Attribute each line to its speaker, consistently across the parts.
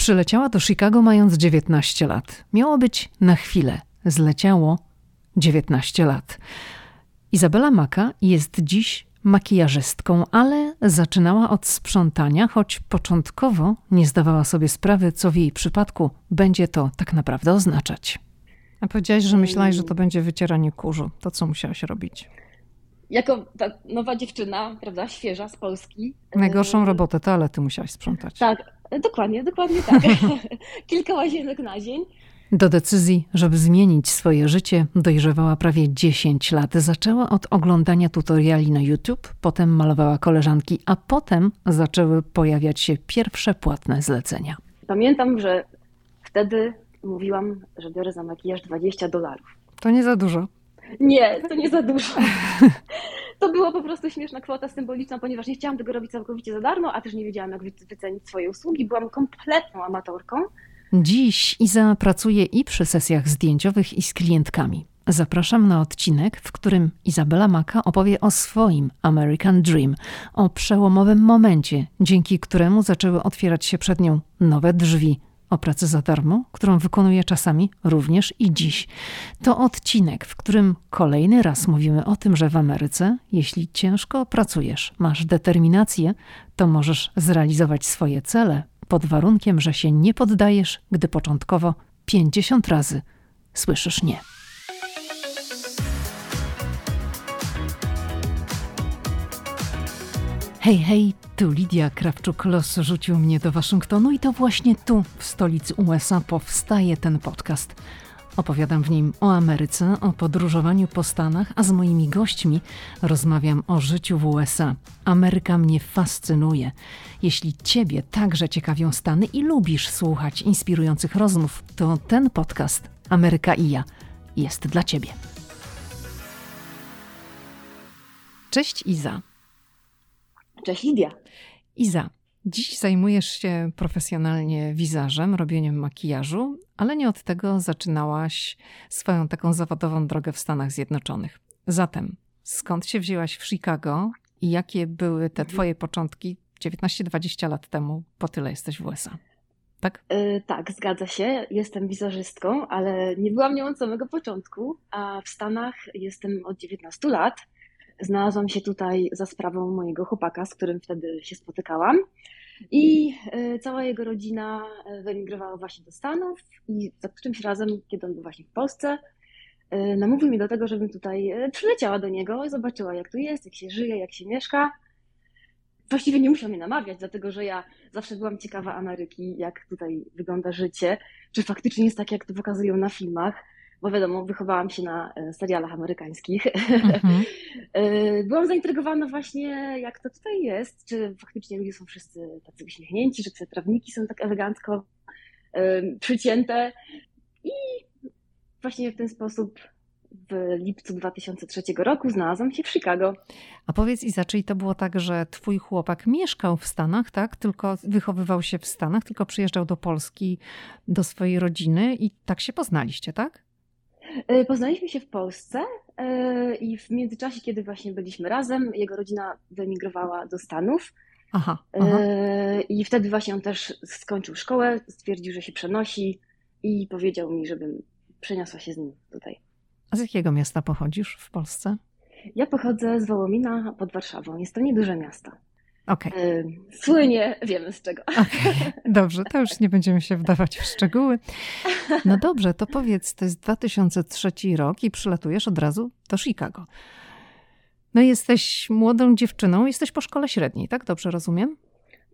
Speaker 1: Przyleciała do Chicago mając 19 lat. Miało być na chwilę. Zleciało 19 lat. Izabela Maka jest dziś makijażystką, ale zaczynała od sprzątania, choć początkowo nie zdawała sobie sprawy, co w jej przypadku będzie to tak naprawdę oznaczać. A powiedziałaś, że myślałaś, że to będzie wycieranie kurzu. To co musiałaś robić?
Speaker 2: Jako ta nowa dziewczyna, prawda, świeża z Polski.
Speaker 1: Najgorszą robotę toalety musiałaś sprzątać.
Speaker 2: Tak, dokładnie, dokładnie tak. Kilka łazienek na dzień.
Speaker 1: Do decyzji, żeby zmienić swoje życie, dojrzewała prawie 10 lat. Zaczęła od oglądania tutoriali na YouTube, potem malowała koleżanki, a potem zaczęły pojawiać się pierwsze płatne zlecenia.
Speaker 2: Pamiętam, że wtedy mówiłam, że biorę za makijaż 20 dolarów.
Speaker 1: To nie za dużo.
Speaker 2: Nie, to nie za dużo. To była po prostu śmieszna kwota symboliczna, ponieważ nie chciałam tego robić całkowicie za darmo, a też nie wiedziałam, jak wycenić swoje usługi. Byłam kompletną amatorką.
Speaker 1: Dziś Iza pracuje i przy sesjach zdjęciowych, i z klientkami. Zapraszam na odcinek, w którym Izabela Maka opowie o swoim American Dream, o przełomowym momencie, dzięki któremu zaczęły otwierać się przed nią nowe drzwi o pracy za darmo, którą wykonuje czasami również i dziś. To odcinek, w którym kolejny raz mówimy o tym, że w Ameryce, jeśli ciężko pracujesz, masz determinację, to możesz zrealizować swoje cele pod warunkiem, że się nie poddajesz, gdy początkowo 50 razy słyszysz nie. Hej, hej, tu Lidia Krawczuk-Los rzucił mnie do Waszyngtonu i to właśnie tu, w stolicy USA, powstaje ten podcast. Opowiadam w nim o Ameryce, o podróżowaniu po Stanach, a z moimi gośćmi rozmawiam o życiu w USA. Ameryka mnie fascynuje. Jeśli Ciebie także ciekawią Stany i lubisz słuchać inspirujących rozmów, to ten podcast Ameryka i ja jest dla Ciebie. Cześć Iza.
Speaker 2: Cześć Lidia.
Speaker 1: Iza, dziś zajmujesz się profesjonalnie wizażem, robieniem makijażu, ale nie od tego zaczynałaś swoją taką zawodową drogę w Stanach Zjednoczonych. Zatem, skąd się wzięłaś w Chicago i jakie były te twoje początki 19-20 lat temu, po tyle jesteś w USA? Tak?
Speaker 2: Yy, tak, zgadza się. Jestem wizerzystką, ale nie byłam nią od samego początku, a w Stanach jestem od 19 lat. Znalazłam się tutaj za sprawą mojego chłopaka, z którym wtedy się spotykałam. I e, cała jego rodzina e, wyemigrowała właśnie do Stanów i za którymś razem, kiedy on był właśnie w Polsce, e, namówił mnie do tego, żebym tutaj przyleciała do niego i zobaczyła, jak tu jest, jak się żyje, jak się mieszka. Właściwie nie musiał mnie namawiać, dlatego że ja zawsze byłam ciekawa Ameryki, jak tutaj wygląda życie, czy faktycznie jest tak, jak to pokazują na filmach bo wiadomo, wychowałam się na e, serialach amerykańskich. Mhm. E, byłam zaintrygowana właśnie, jak to tutaj jest, czy faktycznie ludzie są wszyscy tacy uśmiechnięci, że te trawniki są tak elegancko e, przycięte. I właśnie w ten sposób w lipcu 2003 roku znalazłam się w Chicago.
Speaker 1: A powiedz Iza, czyli to było tak, że twój chłopak mieszkał w Stanach, tak? Tylko wychowywał się w Stanach, tylko przyjeżdżał do Polski, do swojej rodziny i tak się poznaliście, tak?
Speaker 2: E, poznaliśmy się w Polsce e, i w międzyczasie, kiedy właśnie byliśmy razem, jego rodzina wyemigrowała do Stanów. Aha, e, aha. I wtedy właśnie on też skończył szkołę, stwierdził, że się przenosi i powiedział mi, żebym przeniosła się z nim tutaj.
Speaker 1: A z jakiego miasta pochodzisz w Polsce?
Speaker 2: Ja pochodzę z Wołomina pod Warszawą. Jest to nieduże miasto.
Speaker 1: Okay.
Speaker 2: Słynie, wiemy z czego.
Speaker 1: Okay. Dobrze, to już nie będziemy się wdawać w szczegóły. No dobrze, to powiedz, to jest 2003 rok i przylatujesz od razu do Chicago. No jesteś młodą dziewczyną, jesteś po szkole średniej, tak? Dobrze rozumiem?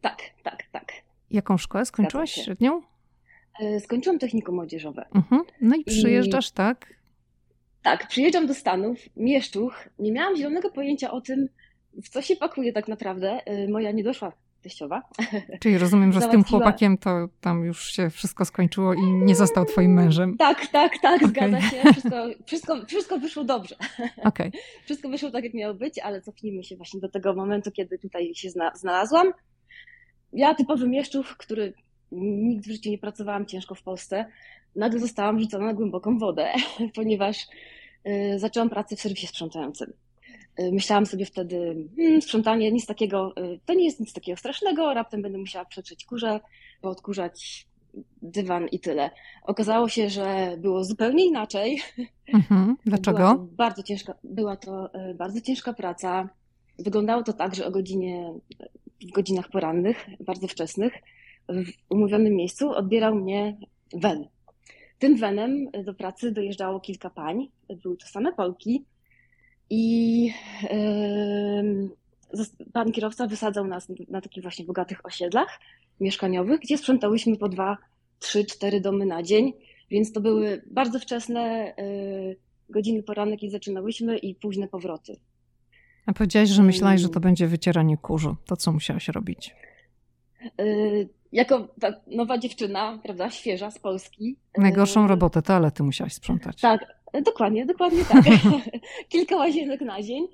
Speaker 2: Tak, tak, tak.
Speaker 1: Jaką szkołę skończyłaś średnią?
Speaker 2: E, skończyłam technikum młodzieżowe.
Speaker 1: Mhm. No i przyjeżdżasz, I... tak?
Speaker 2: Tak, przyjeżdżam do Stanów, mieszczuch. Nie miałam zielonego pojęcia o tym, w co się pakuje tak naprawdę. Y, moja niedoszła teściowa.
Speaker 1: Czyli rozumiem, że z tym chłopakiem to tam już się wszystko skończyło i nie został twoim mężem.
Speaker 2: Tak, tak, tak, okay. zgadza się. Wszystko, wszystko, wszystko wyszło dobrze.
Speaker 1: Okay.
Speaker 2: Wszystko wyszło tak, jak miało być, ale cofnijmy się właśnie do tego momentu, kiedy tutaj się znalazłam. Ja typowy mieszczów, który nigdy w życiu nie pracowałam ciężko w Polsce, nagle zostałam rzucona na głęboką wodę, ponieważ y, zaczęłam pracę w serwisie sprzątającym. Y, myślałam sobie wtedy, hmm, sprzątanie, nic takiego, y, to nie jest nic takiego strasznego, raptem będę musiała przetrzeć kurze, odkurzać dywan i tyle. Okazało się, że było zupełnie inaczej.
Speaker 1: Mhm. Dlaczego?
Speaker 2: Była to bardzo ciężka, była to e, bardzo ciężka praca. Wyglądało to tak, że o godzinie, w godzinach porannych, bardzo wczesnych, w umówionym miejscu odbierał mnie wen. Tym wenem do pracy dojeżdżało kilka pań. Były to same Polki. I pan kierowca wysadzał nas na takich właśnie bogatych osiedlach mieszkaniowych, gdzie sprzątałyśmy po dwa, trzy, cztery domy na dzień. Więc to były bardzo wczesne yy, godziny poranek, kiedy zaczynałyśmy i późne powroty.
Speaker 1: A powiedziałaś, że myślałaś, że to będzie wycieranie kurzu. To co musiałaś robić?
Speaker 2: Yy, jako ta nowa dziewczyna, prawda, świeża z Polski.
Speaker 1: Najgorszą yy, robotę toalety musiałaś sprzątać.
Speaker 2: Tak, dokładnie, dokładnie tak. Kilka łazienek na dzień.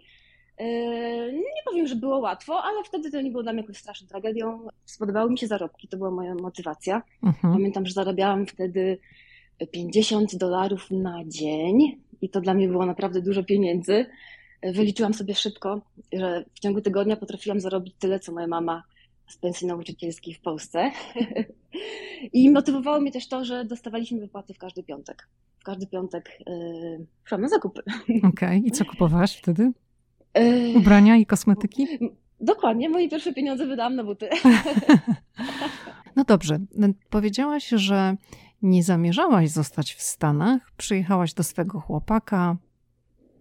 Speaker 2: Yy, nie powiem, że było łatwo, ale wtedy to nie było dla mnie jakąś straszną tragedią. Spodobały mi się zarobki, to była moja motywacja. Mhm. Pamiętam, że zarabiałam wtedy 50 dolarów na dzień i to dla mnie było naprawdę dużo pieniędzy. Wyliczyłam sobie szybko, że w ciągu tygodnia potrafiłam zarobić tyle, co moja mama z pensji nauczycielskiej w Polsce. I motywowało mnie też to, że dostawaliśmy wypłaty w każdy piątek. W każdy piątek yy, szłam na zakupy.
Speaker 1: Okej, okay. i co kupowałaś wtedy? Yy, Ubrania i kosmetyki?
Speaker 2: Dokładnie, moje pierwsze pieniądze wydałam na buty.
Speaker 1: no dobrze, powiedziałaś, że nie zamierzałaś zostać w Stanach, przyjechałaś do swego chłopaka,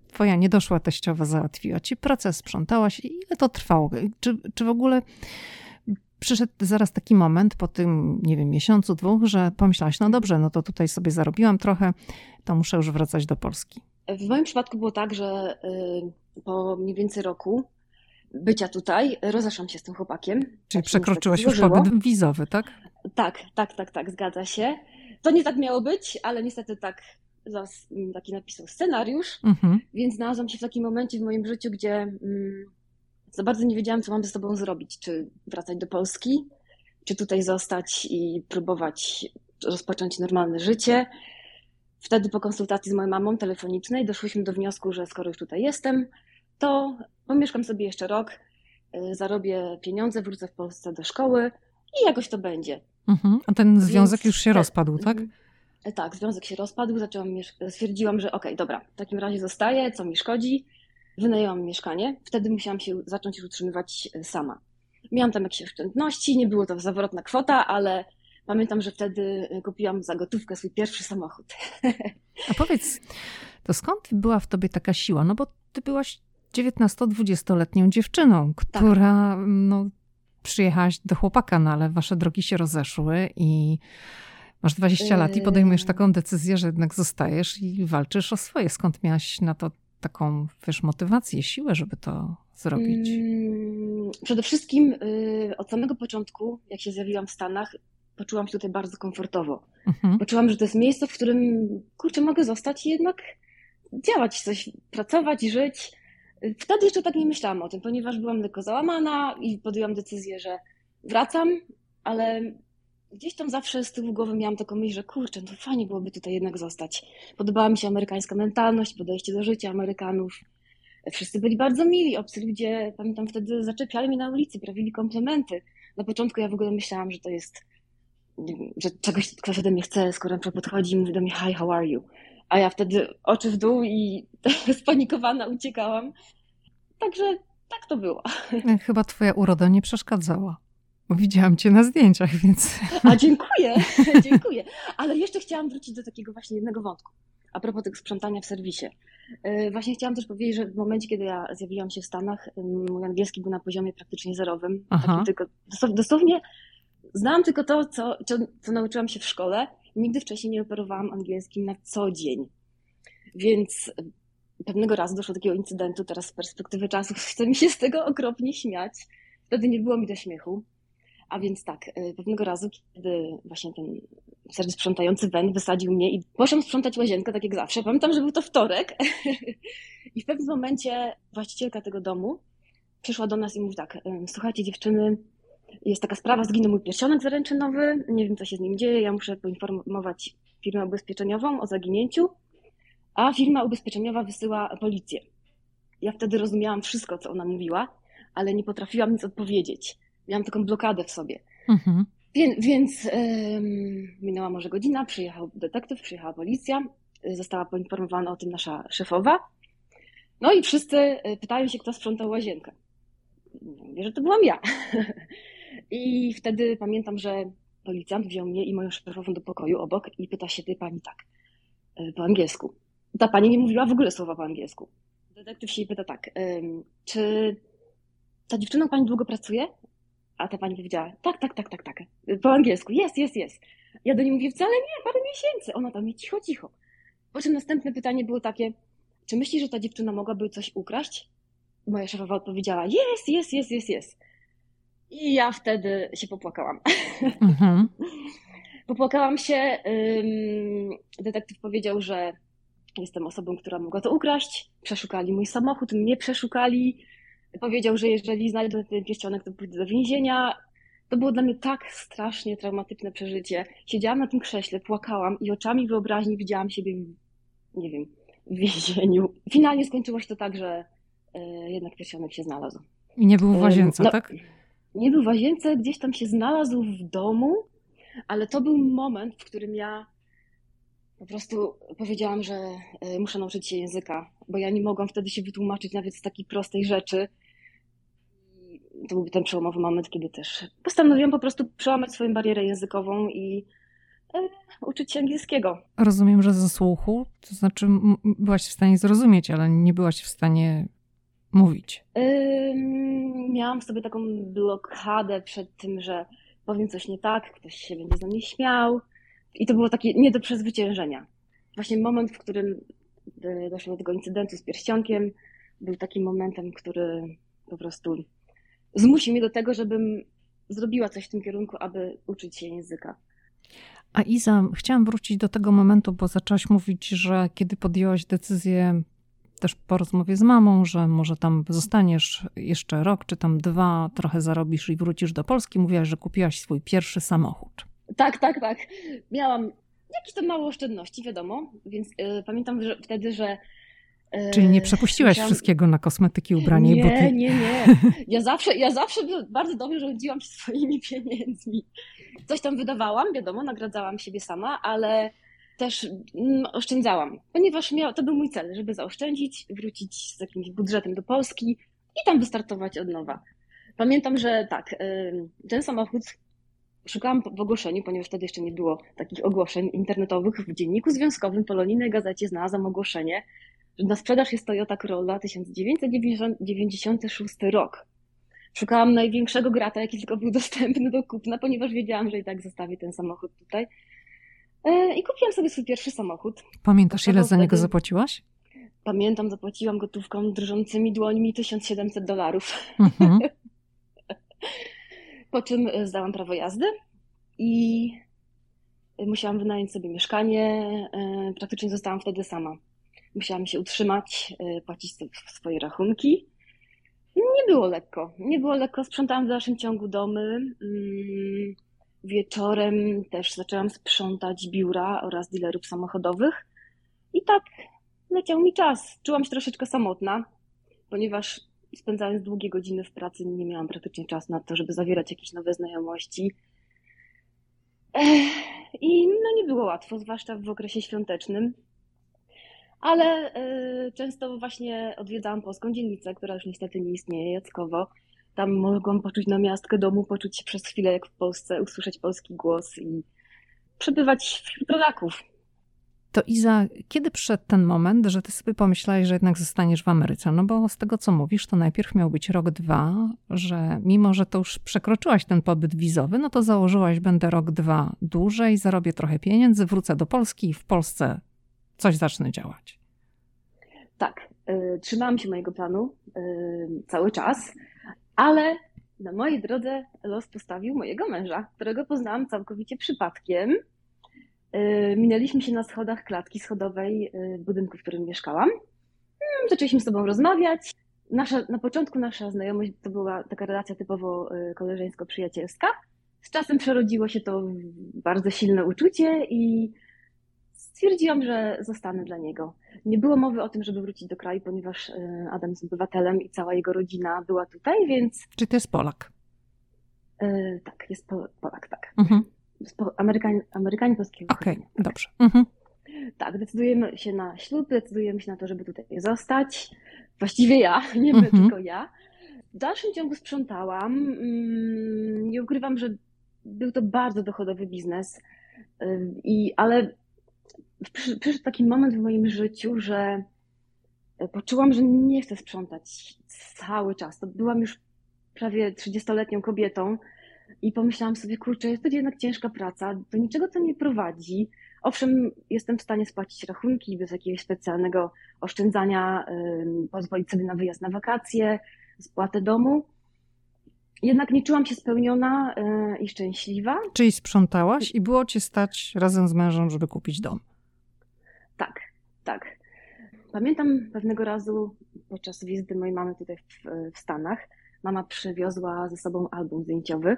Speaker 1: twoja niedoszła teściowa załatwiła ci pracę, sprzątałaś. Ile to trwało? Czy, czy w ogóle przyszedł zaraz taki moment po tym, nie wiem, miesiącu, dwóch, że pomyślałaś, no dobrze, no to tutaj sobie zarobiłam trochę, to muszę już wracać do Polski.
Speaker 2: W moim przypadku było tak, że y, po mniej więcej roku bycia tutaj rozeszłam się z tym chłopakiem.
Speaker 1: Czyli tak przekroczyłaś już pobyt wizowy, tak?
Speaker 2: Tak, tak, tak, tak, zgadza się. To nie tak miało być, ale niestety tak taki napisał scenariusz, mhm. więc znalazłam się w takim momencie w moim życiu, gdzie mm, za bardzo nie wiedziałam, co mam ze sobą zrobić. Czy wracać do Polski, czy tutaj zostać i próbować rozpocząć normalne życie. Wtedy po konsultacji z moją mamą telefonicznej doszłyśmy do wniosku, że skoro już tutaj jestem, to pomieszkam sobie jeszcze rok, y, zarobię pieniądze, wrócę w Polsce do szkoły i jakoś to będzie.
Speaker 1: Mhm. A ten związek Więc już się rozpadł, tak? Mhm.
Speaker 2: Tak, związek się rozpadł, zaczęłam, stwierdziłam, że okej, okay, dobra, w takim razie zostaję, co mi szkodzi. Wynajęłam mieszkanie, wtedy musiałam się zacząć utrzymywać e, sama. Miałam tam jakieś oszczędności, nie było to zawrotna kwota, ale pamiętam, że wtedy e, kupiłam za gotówkę swój pierwszy samochód.
Speaker 1: A powiedz, to skąd była w tobie taka siła? No bo ty byłaś 19-20-letnią dziewczyną, tak. która tak. no, przyjechałaś do chłopaka, no ale wasze drogi się rozeszły i Masz 20 lat i podejmujesz taką decyzję, że jednak zostajesz i walczysz o swoje. Skąd miałaś na to taką, wiesz, motywację, siłę, żeby to zrobić? Mm,
Speaker 2: przede wszystkim y, od samego początku, jak się zjawiłam w Stanach, poczułam się tutaj bardzo komfortowo. Mhm. Poczułam, że to jest miejsce, w którym, kurczę, mogę zostać i jednak działać, coś, pracować, żyć. Wtedy jeszcze tak nie myślałam o tym, ponieważ byłam tylko załamana i podjęłam decyzję, że wracam, ale gdzieś tam zawsze z tyłu głowy miałam taką myśl, że kurczę, no fajnie byłoby tutaj jednak zostać. Podobała mi się amerykańska mentalność, podejście do życia Amerykanów. Wszyscy byli bardzo mili, obcy ludzie, pamiętam wtedy zaczepiali mnie na ulicy, prawili komplementy. Na początku ja w ogóle myślałam, że to jest, że czegoś ktoś ode mnie chce, skoro na podchodzi i mówi do mnie hi, how are you? A ja wtedy oczy w dół i spanikowana uciekałam. Także tak to było.
Speaker 1: Chyba twoja uroda nie przeszkadzała. Widziałam cię na zdjęciach, więc.
Speaker 2: A dziękuję, dziękuję. Ale jeszcze chciałam wrócić do takiego właśnie jednego wątku. A propos tego sprzątania w serwisie. Y, właśnie chciałam też powiedzieć, że w momencie, kiedy ja zjawiłam się w Stanach, mój angielski był na poziomie praktycznie zerowym. Tylko, dosłownie znałam tylko to, co, co, co nauczyłam się w szkole. Nigdy wcześniej nie operowałam angielskim na co dzień. Więc pewnego razu doszło do takiego incydentu, teraz z perspektywy czasu chce mi się z tego okropnie śmiać. Wtedy nie było mi do śmiechu. A więc tak, y, pewnego razu, kiedy właśnie ten serwis sprzątający Wen wysadził mnie i poszłam sprzątać łazienkę, tak jak zawsze. Pamiętam, że był to wtorek i w pewnym momencie właścicielka tego domu przyszła do nas i mówi tak, słuchajcie dziewczyny, jest taka sprawa, zginął mój pierścionek zaręczynowy, nie wiem co się z nim dzieje, ja muszę poinformować firmę ubezpieczeniową o zaginięciu, a firma ubezpieczeniowa wysyła policję. Ja wtedy rozumiałam wszystko, co ona mówiła, ale nie potrafiłam nic odpowiedzieć. Miałam taką blokadę w sobie. Mhm. Więc, więc minęła może godzina, przyjechał detektyw, przyjechała policja, została poinformowana o tym nasza szefowa. No i wszyscy e, pytają się, kto sprzątał łazienkę. Mówię, że to byłam ja. I wtedy pamiętam, że policjant wziął mnie i moją szefową do pokoju obok i pyta się tej pani tak, e, po angielsku. Ta pani nie mówiła w ogóle słowa po angielsku. Detektyw się pyta tak, czy ta dziewczyna pani długo pracuje? A ta pani powiedziała, tak, tak, tak, tak, tak. Po angielsku, jest, jest, jest. Ja do niej mówię, wcale nie, parę miesięcy. Ona tam mi cicho, cicho. Po czym następne pytanie było takie, czy myślisz, że ta dziewczyna mogłaby coś ukraść? Moja szefowa odpowiedziała, jest, jest, jest, jest, jest. I ja wtedy się popłakałam. Mhm. popłakałam się. Detektyw powiedział, że jestem osobą, która mogła to ukraść. Przeszukali mój samochód, mnie przeszukali. Powiedział, że jeżeli znajdę ten pierścionek, to pójdę do więzienia. To było dla mnie tak strasznie traumatyczne przeżycie. Siedziałam na tym krześle, płakałam i oczami wyobraźni widziałam siebie, nie wiem, w więzieniu. Finalnie skończyło się to tak, że e, jednak pierścionek się znalazł.
Speaker 1: I nie był w łazience, no, tak?
Speaker 2: Nie był w łazience, gdzieś tam się znalazł w domu, ale to był moment, w którym ja po prostu powiedziałam, że e, muszę nauczyć się języka, bo ja nie mogłam wtedy się wytłumaczyć nawet z takiej prostej rzeczy. To był ten przełomowy moment, kiedy też postanowiłam po prostu przełamać swoją barierę językową i e, uczyć się angielskiego.
Speaker 1: Rozumiem, że ze słuchu, to znaczy byłaś w stanie zrozumieć, ale nie byłaś w stanie mówić.
Speaker 2: miałam sobie taką blokadę przed tym, że powiem coś nie tak, ktoś się będzie ze mnie śmiał. I to było takie nie do przezwyciężenia. Właśnie moment, w którym e, doszło do tego incydentu z pierścionkiem, był takim momentem, który po prostu zmusił mnie do tego, żebym zrobiła coś w tym kierunku, aby uczyć się języka.
Speaker 1: A Iza, chciałam wrócić do tego momentu, bo zaczęłaś mówić, że kiedy podjęłaś decyzję też po rozmowie z mamą, że może tam zostaniesz jeszcze rok czy tam dwa, trochę zarobisz i wrócisz do Polski, mówiłaś, że kupiłaś swój pierwszy samochód.
Speaker 2: Tak, tak, tak. Miałam jakieś tam małe oszczędności, wiadomo, więc y, pamiętam że wtedy, że
Speaker 1: y, Czyli nie przepuściłaś musiałam... wszystkiego na kosmetyki, ubranie
Speaker 2: nie,
Speaker 1: i buty?
Speaker 2: Nie, nie, nie. Ja zawsze, ja zawsze bardzo dobrze rządziłam się swoimi pieniędzmi. Coś tam wydawałam, wiadomo, nagradzałam siebie sama, ale też mm, oszczędzałam, ponieważ miał, to był mój cel, żeby zaoszczędzić, wrócić z jakimś budżetem do Polski i tam wystartować od nowa. Pamiętam, że tak, ten samochód szukałam w ogłoszeniu, ponieważ wtedy jeszcze nie było takich ogłoszeń internetowych w dzienniku związkowym Polonijnej Gazecie znalazłam ogłoszenie, że na sprzedaż jest Toyota Corolla 1996 rok. Szukałam największego grata, jaki tylko był dostępny do kupna, ponieważ wiedziałam, że i tak zostawię ten samochód tutaj. E, I kupiłam sobie swój pierwszy samochód.
Speaker 1: Pamiętasz, ile za niego zapłaciłaś?
Speaker 2: Pamiętam, zapłaciłam gotówką drżącymi dłońmi 1700 dolarów. Mhm. Po czym e, zdałam prawo jazdy i musiałam wynająć sobie mieszkanie. E, praktycznie zostałam wtedy sama. Musiałam się utrzymać, e, płacić swoje rachunki. Nie było lekko. Nie było lekko. Sprzątałam w dalszym ciągu domy. Mm, wieczorem też zaczęłam sprzątać biura oraz dealerów samochodowych. I tak leciał mi czas. Czułam się troszeczkę samotna, ponieważ spędzając długie godziny w pracy, nie miałam praktycznie czasu na to, żeby zawierać jakieś nowe znajomości. I no nie było łatwo, zwłaszcza w okresie świątecznym. Ale y, często właśnie odwiedzałam polską dzielnicę, która już niestety nie istnieje, Jackowo. Tam mogłam poczuć na miastkę domu, poczuć się przez chwilę jak w Polsce, usłyszeć polski głos i przebywać wśród rodaków.
Speaker 1: To Iza, kiedy przyszedł ten moment, że ty sobie pomyślałeś, że jednak zostaniesz w Ameryce? No bo z tego, co mówisz, to najpierw miał być rok, dwa, że mimo, że to już przekroczyłaś ten pobyt wizowy, no to założyłaś, będę rok, dwa dłużej, zarobię trochę pieniędzy, wrócę do Polski i w Polsce coś zacznę działać.
Speaker 2: Tak, y, trzymałam się mojego planu y, cały czas, ale na mojej drodze los postawił mojego męża, którego poznałam całkowicie przypadkiem minęliśmy się na schodach klatki schodowej y, budynku, w którym mieszkałam. Mm, zaczęliśmy z sobą rozmawiać. Nasza, na początku nasza znajomość to była taka relacja typowo y, koleżeńsko-przyjacielska. Z czasem przerodziło się to w bardzo silne uczucie i stwierdziłam, że zostanę dla niego. Nie było mowy o tym, żeby wrócić do kraju, ponieważ Adam jest obywatelem i cała jego rodzina była tutaj, więc.
Speaker 1: Czy to jest Polak?
Speaker 2: E, tak, jest Polak, tak. Mhm. Amerykanin, Amerykanin polskiego
Speaker 1: Okej, okay, tak. dobrze. Mhm.
Speaker 2: Tak, decydujemy się na ślub, decydujemy się na to, żeby tutaj zostać. Właściwie ja, nie my, mhm. tylko ja. W dalszym ciągu sprzątałam. Mm, nie ukrywam, że był to bardzo dochodowy biznes, i, ale przyszedł taki moment w moim życiu, że poczułam, że nie chcę sprzątać cały czas. To byłam już prawie 30-letnią kobietą i pomyślałam sobie, kurczę, jest to jednak ciężka praca, do niczego to nie prowadzi. Owszem, jestem w stanie spłacić rachunki bez jakiegoś specjalnego oszczędzania, pozwolić sobie na wyjazd na wakacje, spłatę domu. Jednak nie czułam się spełniona yy, i szczęśliwa.
Speaker 1: Czyli sprzątałaś i było cię stać razem z mężem, żeby kupić dom.
Speaker 2: Tak, tak. Pamiętam pewnego razu podczas wizyty mojej mamy tutaj w, w Stanach, mama przywiozła ze sobą album zdjęciowy,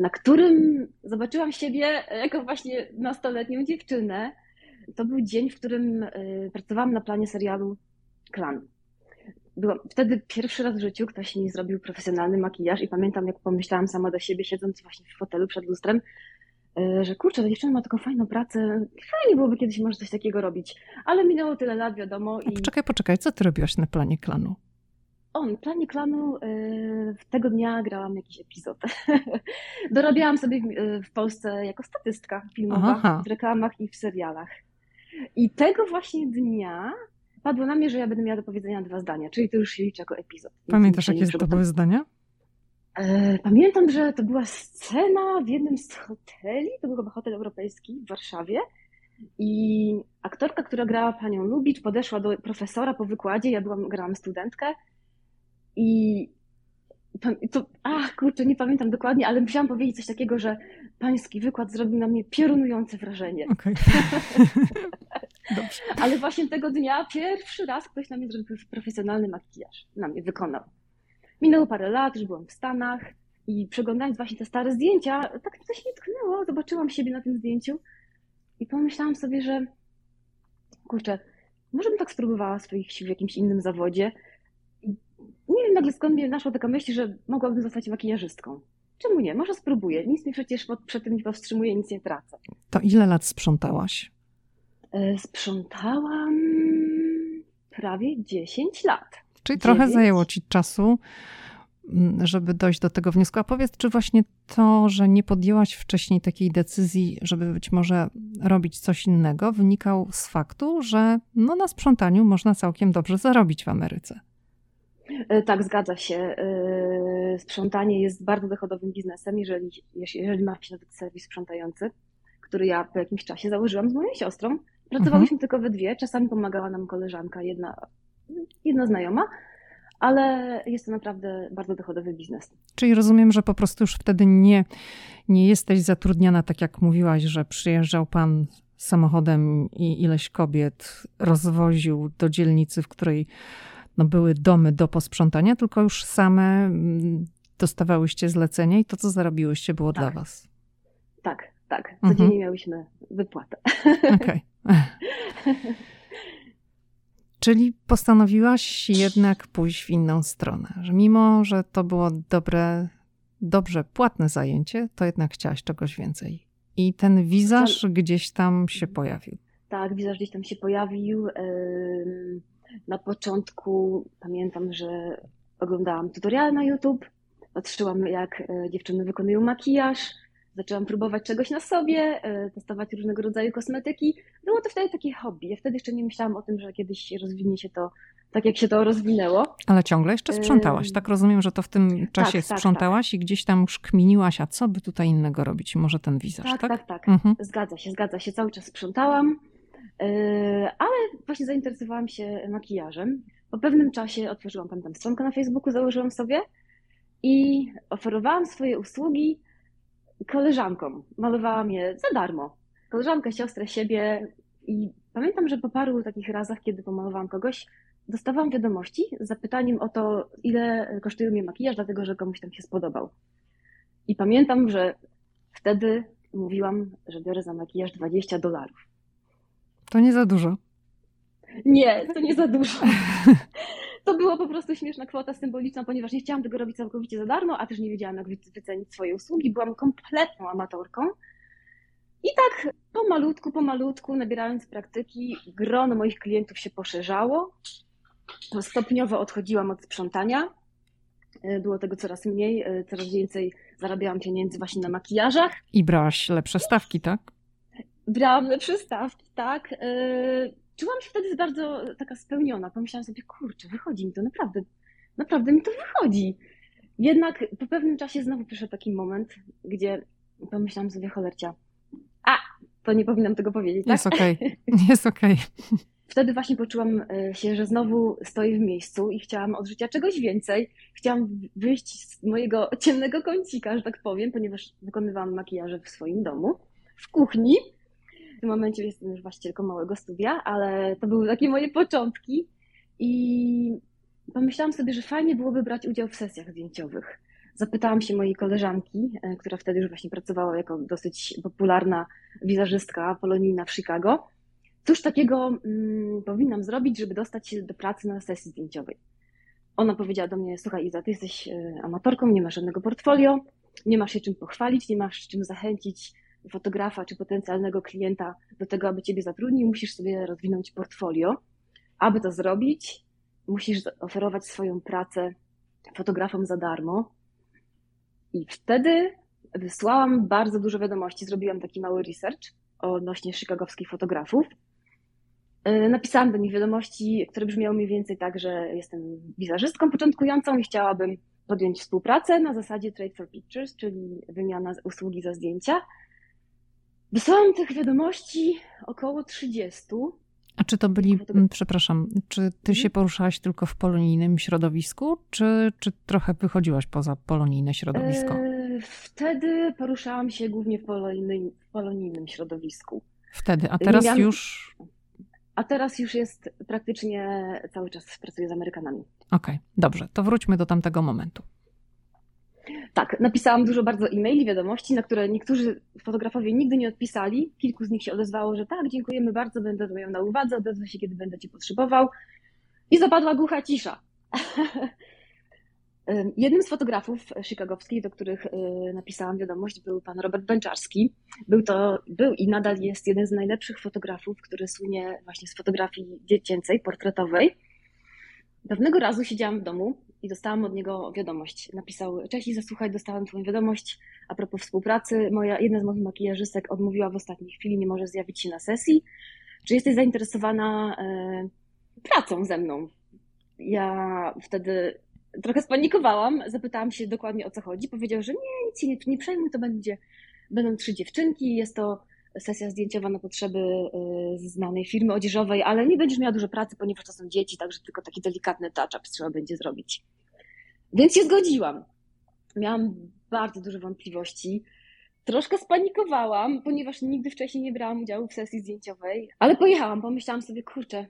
Speaker 2: na którym zobaczyłam siebie jako właśnie nastoletnią dziewczynę. To był dzień, w którym y, pracowałam na planie serialu Klan. Byłam, wtedy pierwszy raz w życiu ktoś mi zrobił profesjonalny makijaż i pamiętam, jak pomyślałam sama do siebie, siedząc właśnie w fotelu przed lustrem, y, że kurczę, ta dziewczyna ma taką fajną pracę, fajnie byłoby kiedyś może coś takiego robić. Ale minęło tyle lat, wiadomo.
Speaker 1: I... Poczekaj, poczekaj, co ty robiłaś na planie klanu?
Speaker 2: On, planie klanu, y, tego dnia grałam jakiś epizod. Dorabiałam sobie y, w Polsce jako statystka filmowa Aha. w reklamach i w serialach. I tego właśnie dnia padło na mnie, że ja będę miała do powiedzenia dwa zdania, czyli to już się liczy jako epizod.
Speaker 1: Pamiętasz, jakie to były zdania?
Speaker 2: E, pamiętam, że to była scena w jednym z hoteli, to był chyba hotel europejski w Warszawie. I aktorka, która grała panią Lubicz, podeszła do profesora po wykładzie. Ja byłam, grałam studentkę i to, ach kurczę, nie pamiętam dokładnie, ale musiałam powiedzieć coś takiego, że pański wykład zrobił na mnie piorunujące wrażenie. Okay. ale właśnie tego dnia pierwszy raz ktoś na mnie zrobił profesjonalny makijaż, na mnie wykonał. Minęło parę lat, już byłam w Stanach i przeglądając właśnie te stare zdjęcia, tak coś mi tknęło, zobaczyłam siebie na tym zdjęciu i pomyślałam sobie, że kurczę, może bym tak spróbowała swoich sił w jakimś innym zawodzie, nie wiem nagle skąd mnie naszła taka myśl, że mogłabym zostać makijażystką. Czemu nie? Może spróbuję. Nic mi przecież przed tym nie powstrzymuje, nic nie tracę.
Speaker 1: To ile lat sprzątałaś?
Speaker 2: E, sprzątałam prawie 10 lat.
Speaker 1: Czyli 9. trochę zajęło ci czasu, mm, żeby dojść do tego wniosku. A powiedz, czy właśnie to, że nie podjęłaś wcześniej takiej decyzji, żeby być może robić coś innego, wynikał z faktu, że no na sprzątaniu można całkiem dobrze zarobić w Ameryce?
Speaker 2: E, tak, zgadza się. E, sprzątanie jest bardzo dochodowym biznesem, jeżeli, jeżeli ma się nawet serwis sprzątający, który ja po jakimś czasie założyłam z moją siostrą. Pracowałyśmy mhm. tylko we dwie, czasami pomagała nam koleżanka, jedna, jedna znajoma, ale jest to naprawdę bardzo dochodowy biznes.
Speaker 1: Czyli rozumiem, że po prostu już wtedy nie, nie jesteś zatrudniana, tak jak mówiłaś, że przyjeżdżał pan samochodem i ileś kobiet rozwoził do dzielnicy, w której no, były domy do posprzątania, tylko już same mm, dostawałyście zlecenia i to, co zarobiłyście, było tak. dla was.
Speaker 2: Tak, tak. Mhm. Codziennie mhm. miałyśmy wypłatę. Okej.
Speaker 1: Okay. Czyli postanowiłaś jednak pójść w inną stronę, że mimo, że to było dobre, dobrze płatne zajęcie, to jednak chciałaś czegoś więcej. I ten wizaż gdzieś tam się pojawił.
Speaker 2: Tak, wizaż gdzieś tam się pojawił. Na początku pamiętam, że oglądałam tutoriale na YouTube, patrzyłam jak e, dziewczyny wykonują makijaż, zaczęłam próbować czegoś na sobie, e, testować różnego rodzaju kosmetyki. Było to wtedy takie hobby. Ja wtedy jeszcze nie myślałam o tym, że kiedyś rozwinie się to tak, jak się to rozwinęło.
Speaker 1: Ale ciągle jeszcze sprzątałaś. Tak rozumiem, że to w tym czasie tak, tak sprzątałaś tak, tak. i gdzieś tam już kminiłaś, a co by tutaj innego robić? Może ten wizaż, tak?
Speaker 2: Tak, tak, tak. Mhm. Zgadza się, zgadza się. Cały czas sprzątałam. Yy, ale właśnie zainteresowałam się makijażem. Po pewnym czasie otworzyłam tam stronkę na Facebooku, założyłam sobie i oferowałam swoje usługi koleżankom. Malowałam je za darmo. Koleżankę, siostrę, siebie i pamiętam, że po paru takich razach, kiedy pomalowałam kogoś, dostawałam wiadomości z zapytaniem o to, ile kosztuje mi makijaż, dlatego że komuś tam się spodobał. I pamiętam, że wtedy mówiłam, że biorę za makijaż 20 dolarów.
Speaker 1: To nie za dużo.
Speaker 2: Nie, to nie za dużo. to była po prostu śmieszna kwota symboliczna, ponieważ nie chciałam tego robić całkowicie za darmo, a też nie wiedziałam, jak wycenić swoje usługi. Byłam kompletną amatorką. I tak pomalutku, pomalutku, nabierając praktyki, grono moich klientów się poszerzało. Stopniowo odchodziłam od sprzątania. Było tego coraz mniej, coraz więcej zarabiałam pieniędzy właśnie na makijażach.
Speaker 1: I brałaś lepsze stawki, tak?
Speaker 2: Brałam lepsze stawki, tak. Czułam się wtedy bardzo taka spełniona. Pomyślałam sobie, kurczę, wychodzi mi to naprawdę, naprawdę mi to wychodzi. Jednak po pewnym czasie znowu przyszedł taki moment, gdzie pomyślałam sobie, cholercia, a, to nie powinnam tego powiedzieć, tak?
Speaker 1: Jest okej, okay. jest okej. Okay.
Speaker 2: Wtedy właśnie poczułam e, się, że znowu stoję w miejscu i chciałam od życia czegoś więcej. Chciałam wyjść z mojego ciemnego kącika, że tak powiem, ponieważ wykonywałam makijaże w swoim domu, w kuchni. W tym momencie jestem już właścicielką małego studia, ale to były takie moje początki i pomyślałam sobie, że fajnie byłoby brać udział w sesjach zdjęciowych. Zapytałam się mojej koleżanki, e, która wtedy już właśnie pracowała jako dosyć popularna wizerzystka polonijna w Chicago, cóż takiego mm, powinnam zrobić, żeby dostać się do pracy na sesji zdjęciowej. Ona powiedziała do mnie, słuchaj Iza, ty jesteś e, amatorką, nie masz żadnego portfolio, nie masz się czym pochwalić, nie masz czym zachęcić fotografa czy potencjalnego klienta do tego, aby ciebie zatrudnił, musisz sobie rozwinąć portfolio. Aby to zrobić, musisz oferować swoją pracę fotografom za darmo. I wtedy wysłałam bardzo dużo wiadomości, zrobiłam taki mały research odnośnie chicagowskich fotografów. E, napisałam do nich wiadomości, które brzmiały mniej więcej tak, że jestem wizerzystką początkującą i chciałabym podjąć współpracę na zasadzie Trade for Pictures, czyli wymiana usługi za zdjęcia. Wysłałam tych wiadomości około 30.
Speaker 1: A czy to byli, przepraszam, czy ty się mhm. poruszałaś tylko w polonijnym środowisku, czy, czy trochę wychodziłaś poza polonijne środowisko? E,
Speaker 2: wtedy poruszałam się głównie w polonijnym, w polonijnym środowisku.
Speaker 1: Wtedy, a teraz miałam... już
Speaker 2: a teraz już jest praktycznie cały czas pracuję z Amerykanami.
Speaker 1: Okej, okay, dobrze, to wróćmy do tamtego momentu.
Speaker 2: Tak, napisałam dużo bardzo e-maili, wiadomości, na które niektórzy fotografowie nigdy nie odpisali. Kilku z nich się odezwało, że tak, dziękujemy bardzo, będę to miał na uwadze, odezwę się, kiedy będę Cię potrzebował. I zapadła głucha cisza. Jednym z fotografów chicagowskich, do których y, napisałam wiadomość, był pan Robert Bęczarski. Był to, był i nadal jest jeden z najlepszych fotografów, który słynie właśnie z fotografii dziecięcej, portretowej. Pewnego razu siedziałam w domu i dostałam od niego wiadomość. Napisał, cześć i zasłuchaj, dostałam twoją wiadomość a propos współpracy. Moja, jedna z moich makijażystek odmówiła w ostatniej chwili, nie może zjawić się na sesji. Czy jesteś zainteresowana e, pracą ze mną? Ja wtedy trochę spanikowałam, zapytałam się dokładnie o co chodzi. Powiedział, że nie, nic się nie, nie przejmuj, to będzie, będą trzy dziewczynki, jest to sesja zdjęciowa na potrzeby y, znanej firmy odzieżowej, ale nie będziesz miała dużo pracy, ponieważ to są dzieci, także tylko taki delikatny touch-up trzeba będzie zrobić. Więc się zgodziłam. Miałam bardzo dużo wątpliwości. Troszkę spanikowałam, ponieważ nigdy wcześniej nie brałam udziału w sesji zdjęciowej, ale pojechałam, pomyślałam sobie, kurczę,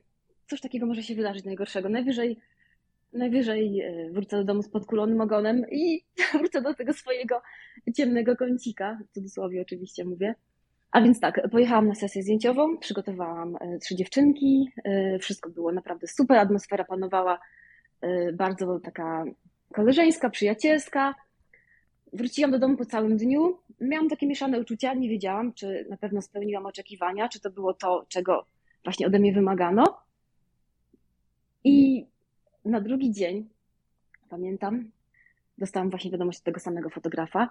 Speaker 2: cóż takiego może się wydarzyć najgorszego. Najwyżej najwyżej e, wrócę do domu z podkulonym ogonem i wrócę do tego swojego ciemnego kącika, w cudzysłowie oczywiście mówię. A więc tak, pojechałam na sesję zdjęciową, przygotowałam e, trzy dziewczynki, e, wszystko było naprawdę super, atmosfera panowała bardzo taka koleżeńska, przyjacielska. Wróciłam do domu po całym dniu. Miałam takie mieszane uczucia, nie wiedziałam, czy na pewno spełniłam oczekiwania, czy to było to, czego właśnie ode mnie wymagano. I na drugi dzień, pamiętam, dostałam właśnie wiadomość od tego samego fotografa,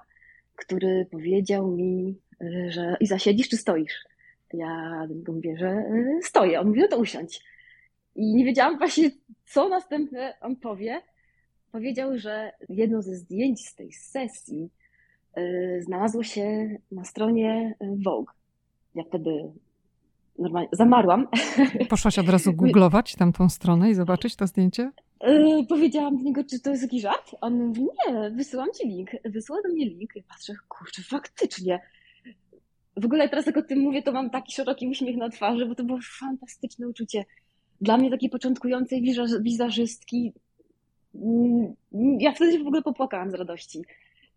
Speaker 2: który powiedział mi, y, że i zasiedzisz czy stoisz? Ja do niego mówię, że y, stoję. On mówi, no to usiądź. I nie wiedziałam właśnie, co następne on powie. Powiedział, że jedno ze zdjęć z tej sesji y, znalazło się na stronie Vogue. Ja wtedy normalnie zamarłam.
Speaker 1: Poszłaś od razu googlować tamtą stronę i zobaczyć to zdjęcie?
Speaker 2: Yy, powiedziałam do niego, czy to jest jakiś żart? On mówi, nie, wysyłam ci link. Wysyła do mnie link i patrzę, kurczę, faktycznie. W ogóle teraz jak o tym mówię, to mam taki szeroki uśmiech na twarzy, bo to było fantastyczne uczucie. Dla mnie takiej początkującej wizażystki, mm, ja wtedy się w ogóle popłakałam z radości.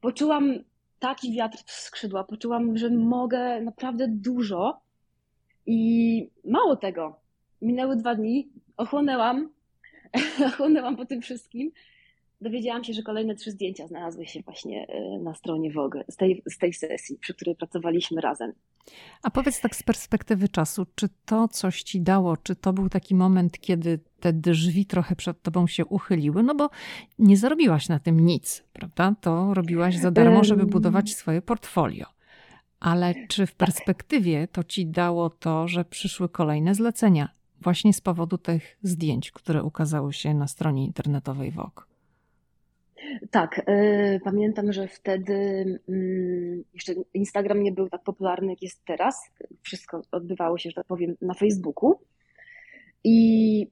Speaker 2: Poczułam taki wiatr w skrzydła, poczułam, że mogę naprawdę dużo, i mało tego, minęły dwa dni, ochłonęłam, chłonęłam po tym wszystkim. Dowiedziałam się, że kolejne trzy zdjęcia znalazły się właśnie e, na stronie Vogue z tej, z tej sesji, przy której pracowaliśmy razem.
Speaker 1: A powiedz tak z perspektywy czasu, czy to coś ci dało, czy to był taki moment, kiedy te drzwi trochę przed tobą się uchyliły? No bo nie zarobiłaś na tym nic, prawda? To robiłaś za darmo, żeby budować swoje portfolio. Ale czy w perspektywie to ci dało to, że przyszły kolejne zlecenia? Właśnie z powodu tych zdjęć, które ukazały się na stronie internetowej Vogue.
Speaker 2: Tak, y, pamiętam, że wtedy mm, jeszcze Instagram nie był tak popularny, jak jest teraz. Wszystko odbywało się, że tak powiem, na Facebooku. I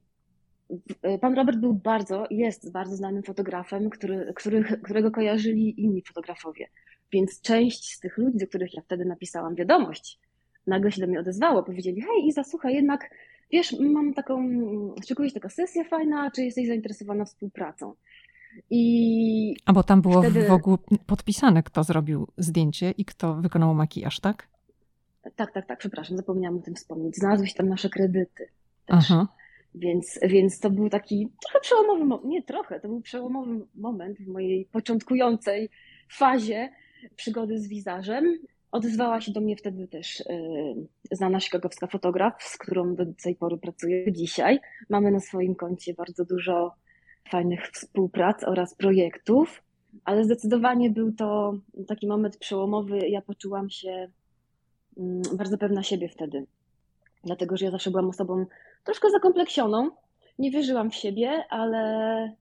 Speaker 2: y, pan Robert był bardzo, jest bardzo znanym fotografem, który, który, którego kojarzyli inni fotografowie. Więc część z tych ludzi, do których ja wtedy napisałam wiadomość, nagle się do mnie odezwało. Powiedzieli: Hej, Iza, słuchaj, jednak wiesz, mam taką, szykuje się taka sesja fajna, czy jesteś zainteresowana współpracą?
Speaker 1: I A bo tam było wtedy... w ogóle podpisane, kto zrobił zdjęcie i kto wykonał makijaż, tak?
Speaker 2: Tak, tak, tak, przepraszam, zapomniałam o tym wspomnieć. Znalazły się tam nasze kredyty też. Aha. Więc, więc to był taki trochę przełomowy moment, nie trochę, to był przełomowy moment w mojej początkującej fazie przygody z wizażem. Odezwała się do mnie wtedy też yy, znana chicagowska fotograf, z którą do tej pory pracuję dzisiaj. Mamy na swoim koncie bardzo dużo fajnych współprac oraz projektów, ale zdecydowanie był to taki moment przełomowy. Ja poczułam się mm, bardzo pewna siebie wtedy, dlatego że ja zawsze byłam osobą troszkę zakompleksioną. Nie wierzyłam w siebie, ale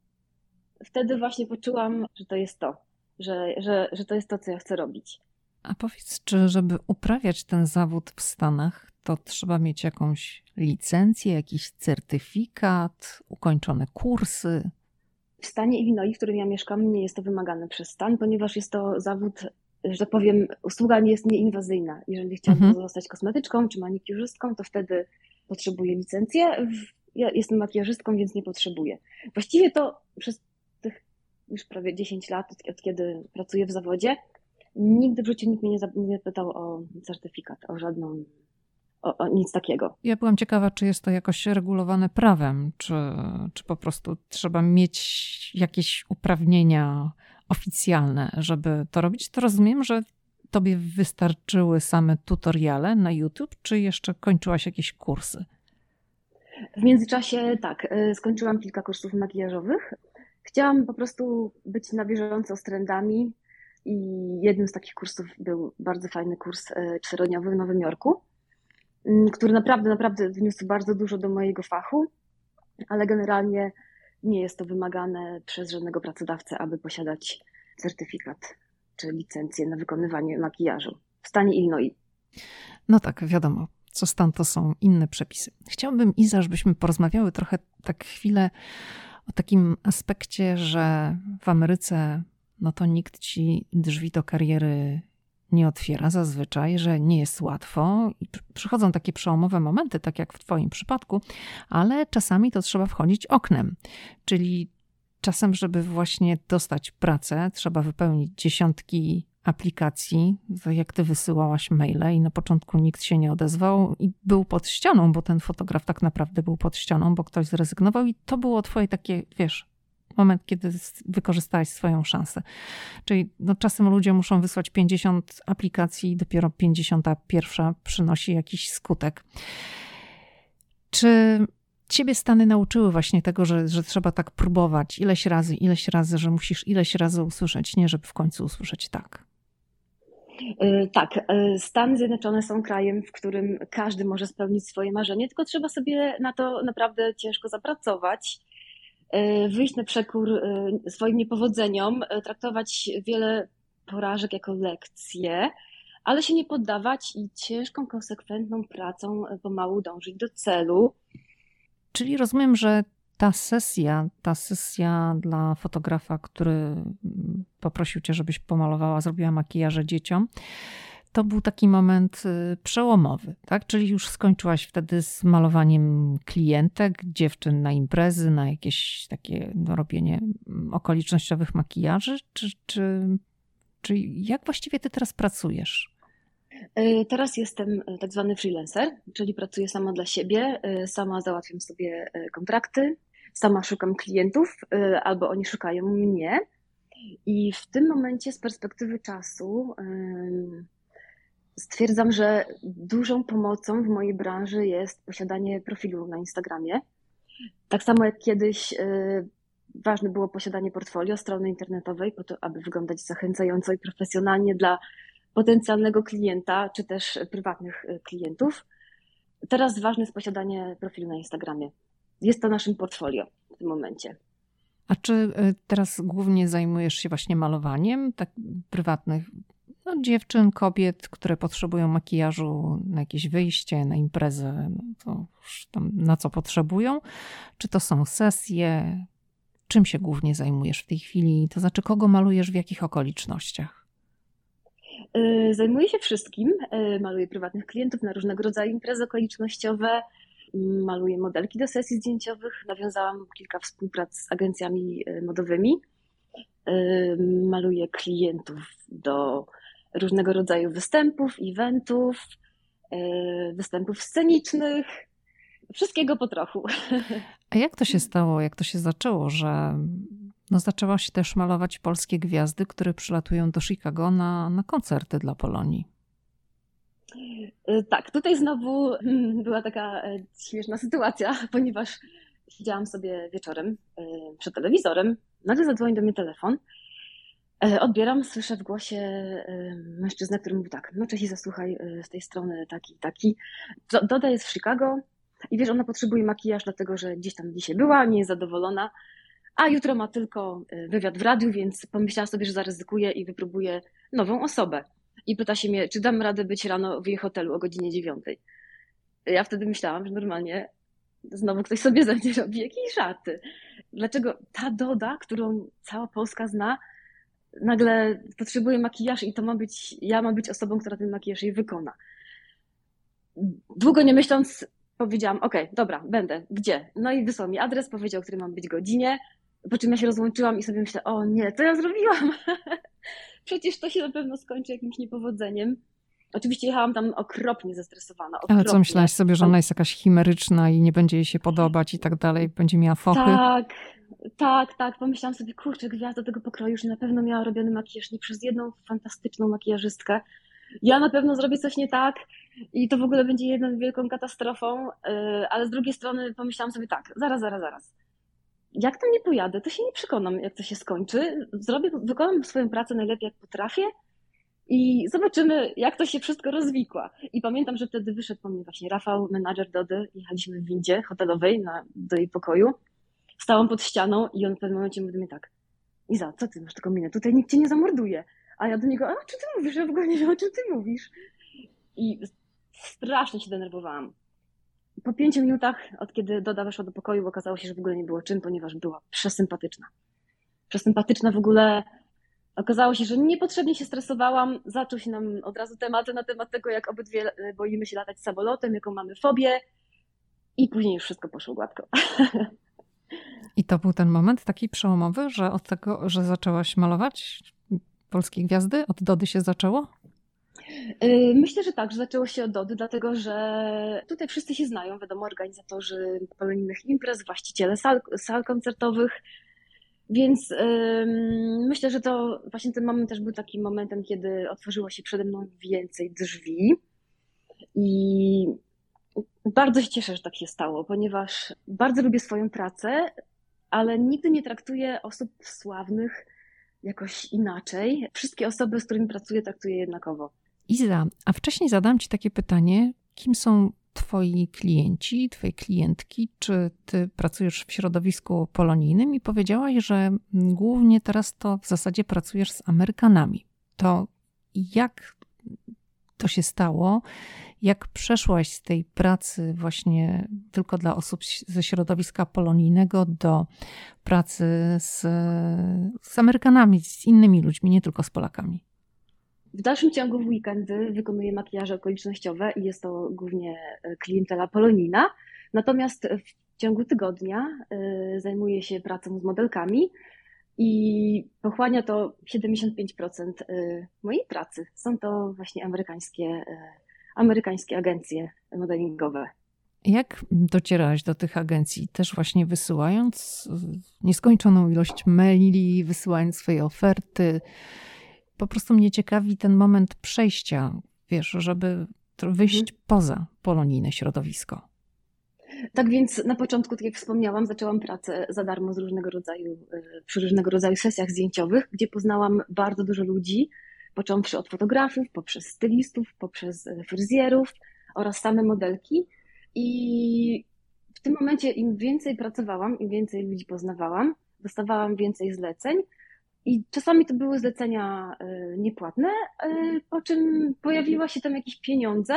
Speaker 2: wtedy właśnie poczułam, że to jest to, że, że, że to jest to, co ja chcę robić.
Speaker 1: A powiedz, czy żeby uprawiać ten zawód w Stanach, to trzeba mieć jakąś licencję, jakiś certyfikat, ukończone kursy?
Speaker 2: W stanie Illinois, w którym ja mieszkam, nie jest to wymagane przez stan, ponieważ jest to zawód, że tak powiem, usługa nie jest nieinwazyjna. Jeżeli chciałabym mhm. zostać kosmetyczką czy manikiurzystką, to wtedy potrzebuję licencję. Ja jestem makijażystką, więc nie potrzebuję. Właściwie to przez tych już prawie 10 lat, od kiedy pracuję w zawodzie, nigdy w życiu nikt mnie nie zapytał o certyfikat, o żadną o, o, nic takiego.
Speaker 1: Ja byłam ciekawa, czy jest to jakoś regulowane prawem, czy, czy po prostu trzeba mieć jakieś uprawnienia oficjalne, żeby to robić. To rozumiem, że tobie wystarczyły same tutoriale na YouTube, czy jeszcze kończyłaś jakieś kursy?
Speaker 2: W międzyczasie tak, y, skończyłam kilka kursów makijażowych. Chciałam po prostu być na bieżąco z trendami i jednym z takich kursów był bardzo fajny kurs y, czterodniowy w Nowym Jorku. Mm, który naprawdę, naprawdę wniósł bardzo dużo do mojego fachu, ale generalnie nie jest to wymagane przez żadnego pracodawcę, aby posiadać certyfikat czy licencję na wykonywanie makijażu w stanie Illinois.
Speaker 1: No tak, wiadomo, co stan to są inne przepisy. Chciałbym, Iza, żebyśmy porozmawiały trochę tak chwilę o takim aspekcie, że w Ameryce no to nikt ci drzwi do kariery nie otwiera zazwyczaj, że nie jest łatwo i przychodzą takie przełomowe momenty, tak jak w Twoim przypadku, ale czasami to trzeba wchodzić oknem, czyli czasem, żeby właśnie dostać pracę, trzeba wypełnić dziesiątki aplikacji, jak ty wysyłałaś maile i na początku nikt się nie odezwał i był pod ścianą, bo ten fotograf tak naprawdę był pod ścianą, bo ktoś zrezygnował i to było twoje takie, wiesz, moment, kiedy wykorzystałaś swoją szansę. Czyli no, czasem ludzie muszą wysłać 50 aplikacji i dopiero 51 przynosi jakiś skutek. Czy ciebie Stany nauczyły właśnie tego, że, że trzeba tak próbować ileś razy, ileś razy, że musisz ileś razy usłyszeć, nie żeby w końcu usłyszeć tak?
Speaker 2: E, tak, e, Stany Zjednoczone są krajem, w którym każdy może spełnić swoje marzenie, tylko trzeba sobie na to naprawdę ciężko zapracować. E, wyjść na przekór e, swoim niepowodzeniom, e, traktować wiele porażek jako lekcje, ale się nie poddawać i ciężką, konsekwentną pracą pomału dążyć do celu.
Speaker 1: Czyli rozumiem, że ta sesja, ta sesja dla fotografa, który poprosił cię, żebyś pomalowała, zrobiła makijaże dzieciom, to był taki moment y, przełomowy, tak? Czyli już skończyłaś wtedy z malowaniem klientek, dziewczyn na imprezy, na jakieś takie no, robienie mm, okolicznościowych makijaży, czy, czy, czy jak właściwie ty teraz pracujesz?
Speaker 2: E, teraz jestem e, tak zwany freelancer, czyli pracuję sama dla siebie, e, sama załatwiam sobie kontrakty, sama szukam klientów, albo oni szukają mnie. I w tym momencie, z perspektywy czasu, stwierdzam, że dużą pomocą w mojej branży jest posiadanie profilu na Instagramie. Tak samo jak kiedyś y, ważne było posiadanie portfolio strony internetowej, po to, aby wyglądać zachęcająco i profesjonalnie dla potencjalnego klienta, czy też prywatnych y, klientów. Teraz ważne jest posiadanie profilu na Instagramie. Jest to naszym portfolio w tym momencie.
Speaker 1: A czy y, teraz głównie zajmujesz się właśnie malowaniem tak prywatnych no, dziewczyn, kobiet, które potrzebują makijażu na jakieś wyjście, na imprezę, no to tam na co potrzebują? Czy to są sesje? Czym się głównie zajmujesz w tej chwili? To znaczy, kogo malujesz w jakich okolicznościach?
Speaker 2: Y, zajmuję się wszystkim. Y, maluję prywatnych klientów na różnego rodzaju imprezy okolicznościowe, maluję modelki do sesji zdjęciowych. Nawiązałam kilka współprac z agencjami y, modowymi. Maluję klientów do różnego rodzaju występów, eventów, występów scenicznych, wszystkiego po trochu.
Speaker 1: A jak to się stało, jak to się zaczęło, że no zaczęłaś też malować polskie gwiazdy, które przylatują do Chicago na, na koncerty dla Polonii?
Speaker 2: Y, tak, tutaj znowu hmm, była taka e, śmieszna sytuacja, ponieważ siedziałam sobie wieczorem e, przed telewizorem, nagle zadzwoni do mnie telefon, e, odbieram, słyszę w głosie mężczyznę, który mówi tak, no cześć, zasłuchaj z tej strony taki, taki, Doda jest w Chicago i wiesz, ona potrzebuje makijaż, dlatego że gdzieś tam dzisiaj była, nie jest zadowolona, a jutro ma tylko wywiad w radiu, więc pomyślała sobie, że zaryzykuje i wypróbuje nową osobę i pyta się mnie, czy dam radę być rano w jej hotelu o godzinie dziewiątej. Ja wtedy myślałam, że normalnie znowu ktoś sobie ze mnie robi jakieś żarty. Dlaczego ta Doda, którą cała Polska zna, nagle potrzebuje makijaż i to ma być, ja mam być osobą, która ten makijaż jej wykona. Długo nie myśląc, powiedziałam, ok, dobra, będę, gdzie? No i wysłał mi adres, powiedział, o którym mam być godzinie, po czym ja się rozłączyłam i sobie myślę, o nie, co ja zrobiłam? przecież to się na pewno skończy jakimś niepowodzeniem. Oczywiście jechałam tam okropnie zestresowana. Okropnie.
Speaker 1: Ale co myślałaś sobie, że ona jest jakaś chimeryczna i nie będzie jej się podobać i tak dalej, będzie miała fochy?
Speaker 2: Tak, tak, tak. Pomyślałam sobie, kurczę, gwiazda tego pokroju już na pewno miała robiony makijaż nie przez jedną fantastyczną makijażystkę. Ja na pewno zrobię coś nie tak i to w ogóle będzie jedną wielką katastrofą, y, ale z drugiej strony pomyślałam sobie tak, zaraz, zaraz, zaraz jak tam nie pojadę, to się nie przekonam, jak to się skończy. Zrobię, wykonam swoją pracę najlepiej, jak potrafię i zobaczymy, jak to się wszystko rozwikła. I pamiętam, że wtedy wyszedł po mnie właśnie Rafał, menadżer Dody. Jechaliśmy w windzie hotelowej na, do jej pokoju. Stałam pod ścianą i on w pewnym momencie mówi mnie tak Iza, co ty masz taką minę? Tutaj nikt cię nie zamorduje. A ja do niego, a czy ty mówisz? Ja w ogóle nie wiem, o czym ty mówisz. I strasznie się denerwowałam po pięciu minutach, od kiedy Doda weszła do pokoju, okazało się, że w ogóle nie było czym, ponieważ była przesympatyczna. Przesympatyczna w ogóle. Okazało się, że niepotrzebnie się stresowałam. Zaczął się nam od razu temat na temat tego, jak obydwie boimy się latać samolotem, jaką mamy fobię. I później już wszystko poszło gładko.
Speaker 1: I to był ten moment taki przełomowy, że od tego, że zaczęłaś malować polskie gwiazdy, od Dody się zaczęło?
Speaker 2: Y, myślę, że tak, że zaczęło się od Dody, dlatego że tutaj wszyscy się znają, wiadomo, organizatorzy polonijnych imprez, właściciele sal, sal koncertowych, więc myślę, że to właśnie ten moment też był takim momentem, kiedy otworzyło się przede mną więcej drzwi i bardzo się cieszę, że tak się stało, ponieważ bardzo lubię swoją pracę, ale nigdy nie traktuję osób sławnych jakoś inaczej. Wszystkie osoby, z którymi pracuję, traktuję jednakowo.
Speaker 1: Iza, a wcześniej zadam Ci takie pytanie, kim są Twoi klienci, Twoje klientki? Czy Ty pracujesz w środowisku polonijnym i powiedziałaś, że głównie teraz to w zasadzie pracujesz z Amerykanami. To jak to się stało? Jak przeszłaś z tej pracy właśnie tylko dla osób ze środowiska polonijnego do pracy z, z Amerykanami, z innymi ludźmi, nie tylko z Polakami?
Speaker 2: W dalszym ciągu w weekendy wykonuję makijaże okolicznościowe i jest to głównie e, klientela polonijna. Natomiast w ciągu tygodnia e, zajmuję się pracą z modelkami i pochłania to 75% e, mojej pracy. Są to właśnie amerykańskie, amerykańskie agencje modelingowe.
Speaker 1: Jak docierałaś do tych agencji? Też właśnie wysyłając nieskończoną ilość maili, wysyłając swoje oferty. Po prostu mnie ciekawi ten moment przejścia, wiesz, żeby wyjść mhm. poza polonijne środowisko.
Speaker 2: Tak więc na początku, tak jak wspomniałam, zaczęłam pracę za darmo z różnego rodzaju, e, przy różnego rodzaju sesjach zdjęciowych, gdzie poznałam bardzo dużo ludzi, począwszy od fotografów, poprzez stylistów, poprzez e, fryzjerów oraz same modelki. I w tym momencie im więcej pracowałam, im więcej ludzi poznawałam, dostawałam więcej zleceń. I czasami to były zlecenia e, niepłatne, po czym pojawiła się tam jakieś pieniądze,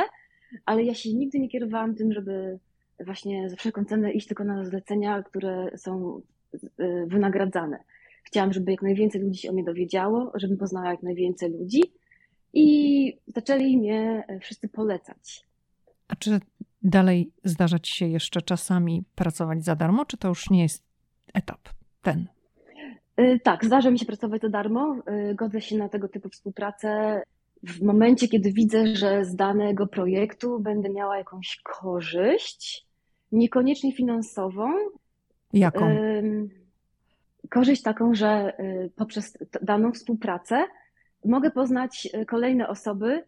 Speaker 2: ale ja się nigdy nie kierowałam tym, żeby właśnie za wszelką cenę iść tylko na zlecenia, które są y, wynagradzane. Chciałam, żeby jak najwięcej ludzi się o mnie dowiedziało, żebym poznała jak najwięcej ludzi i zaczęli mnie e, wszyscy polecać.
Speaker 1: A czy dalej zdarza ci się jeszcze czasami pracować za darmo, czy to już nie jest etap ten?
Speaker 2: Y, tak, zdarza mi się pracować za darmo. Y, godzę się na tego typu współpracę w momencie, kiedy widzę, że z danego projektu będę miała jakąś korzyść, niekoniecznie finansową.
Speaker 1: Jaką?
Speaker 2: Korzyść taką, że y, poprzez daną współpracę mogę poznać kolejne osoby,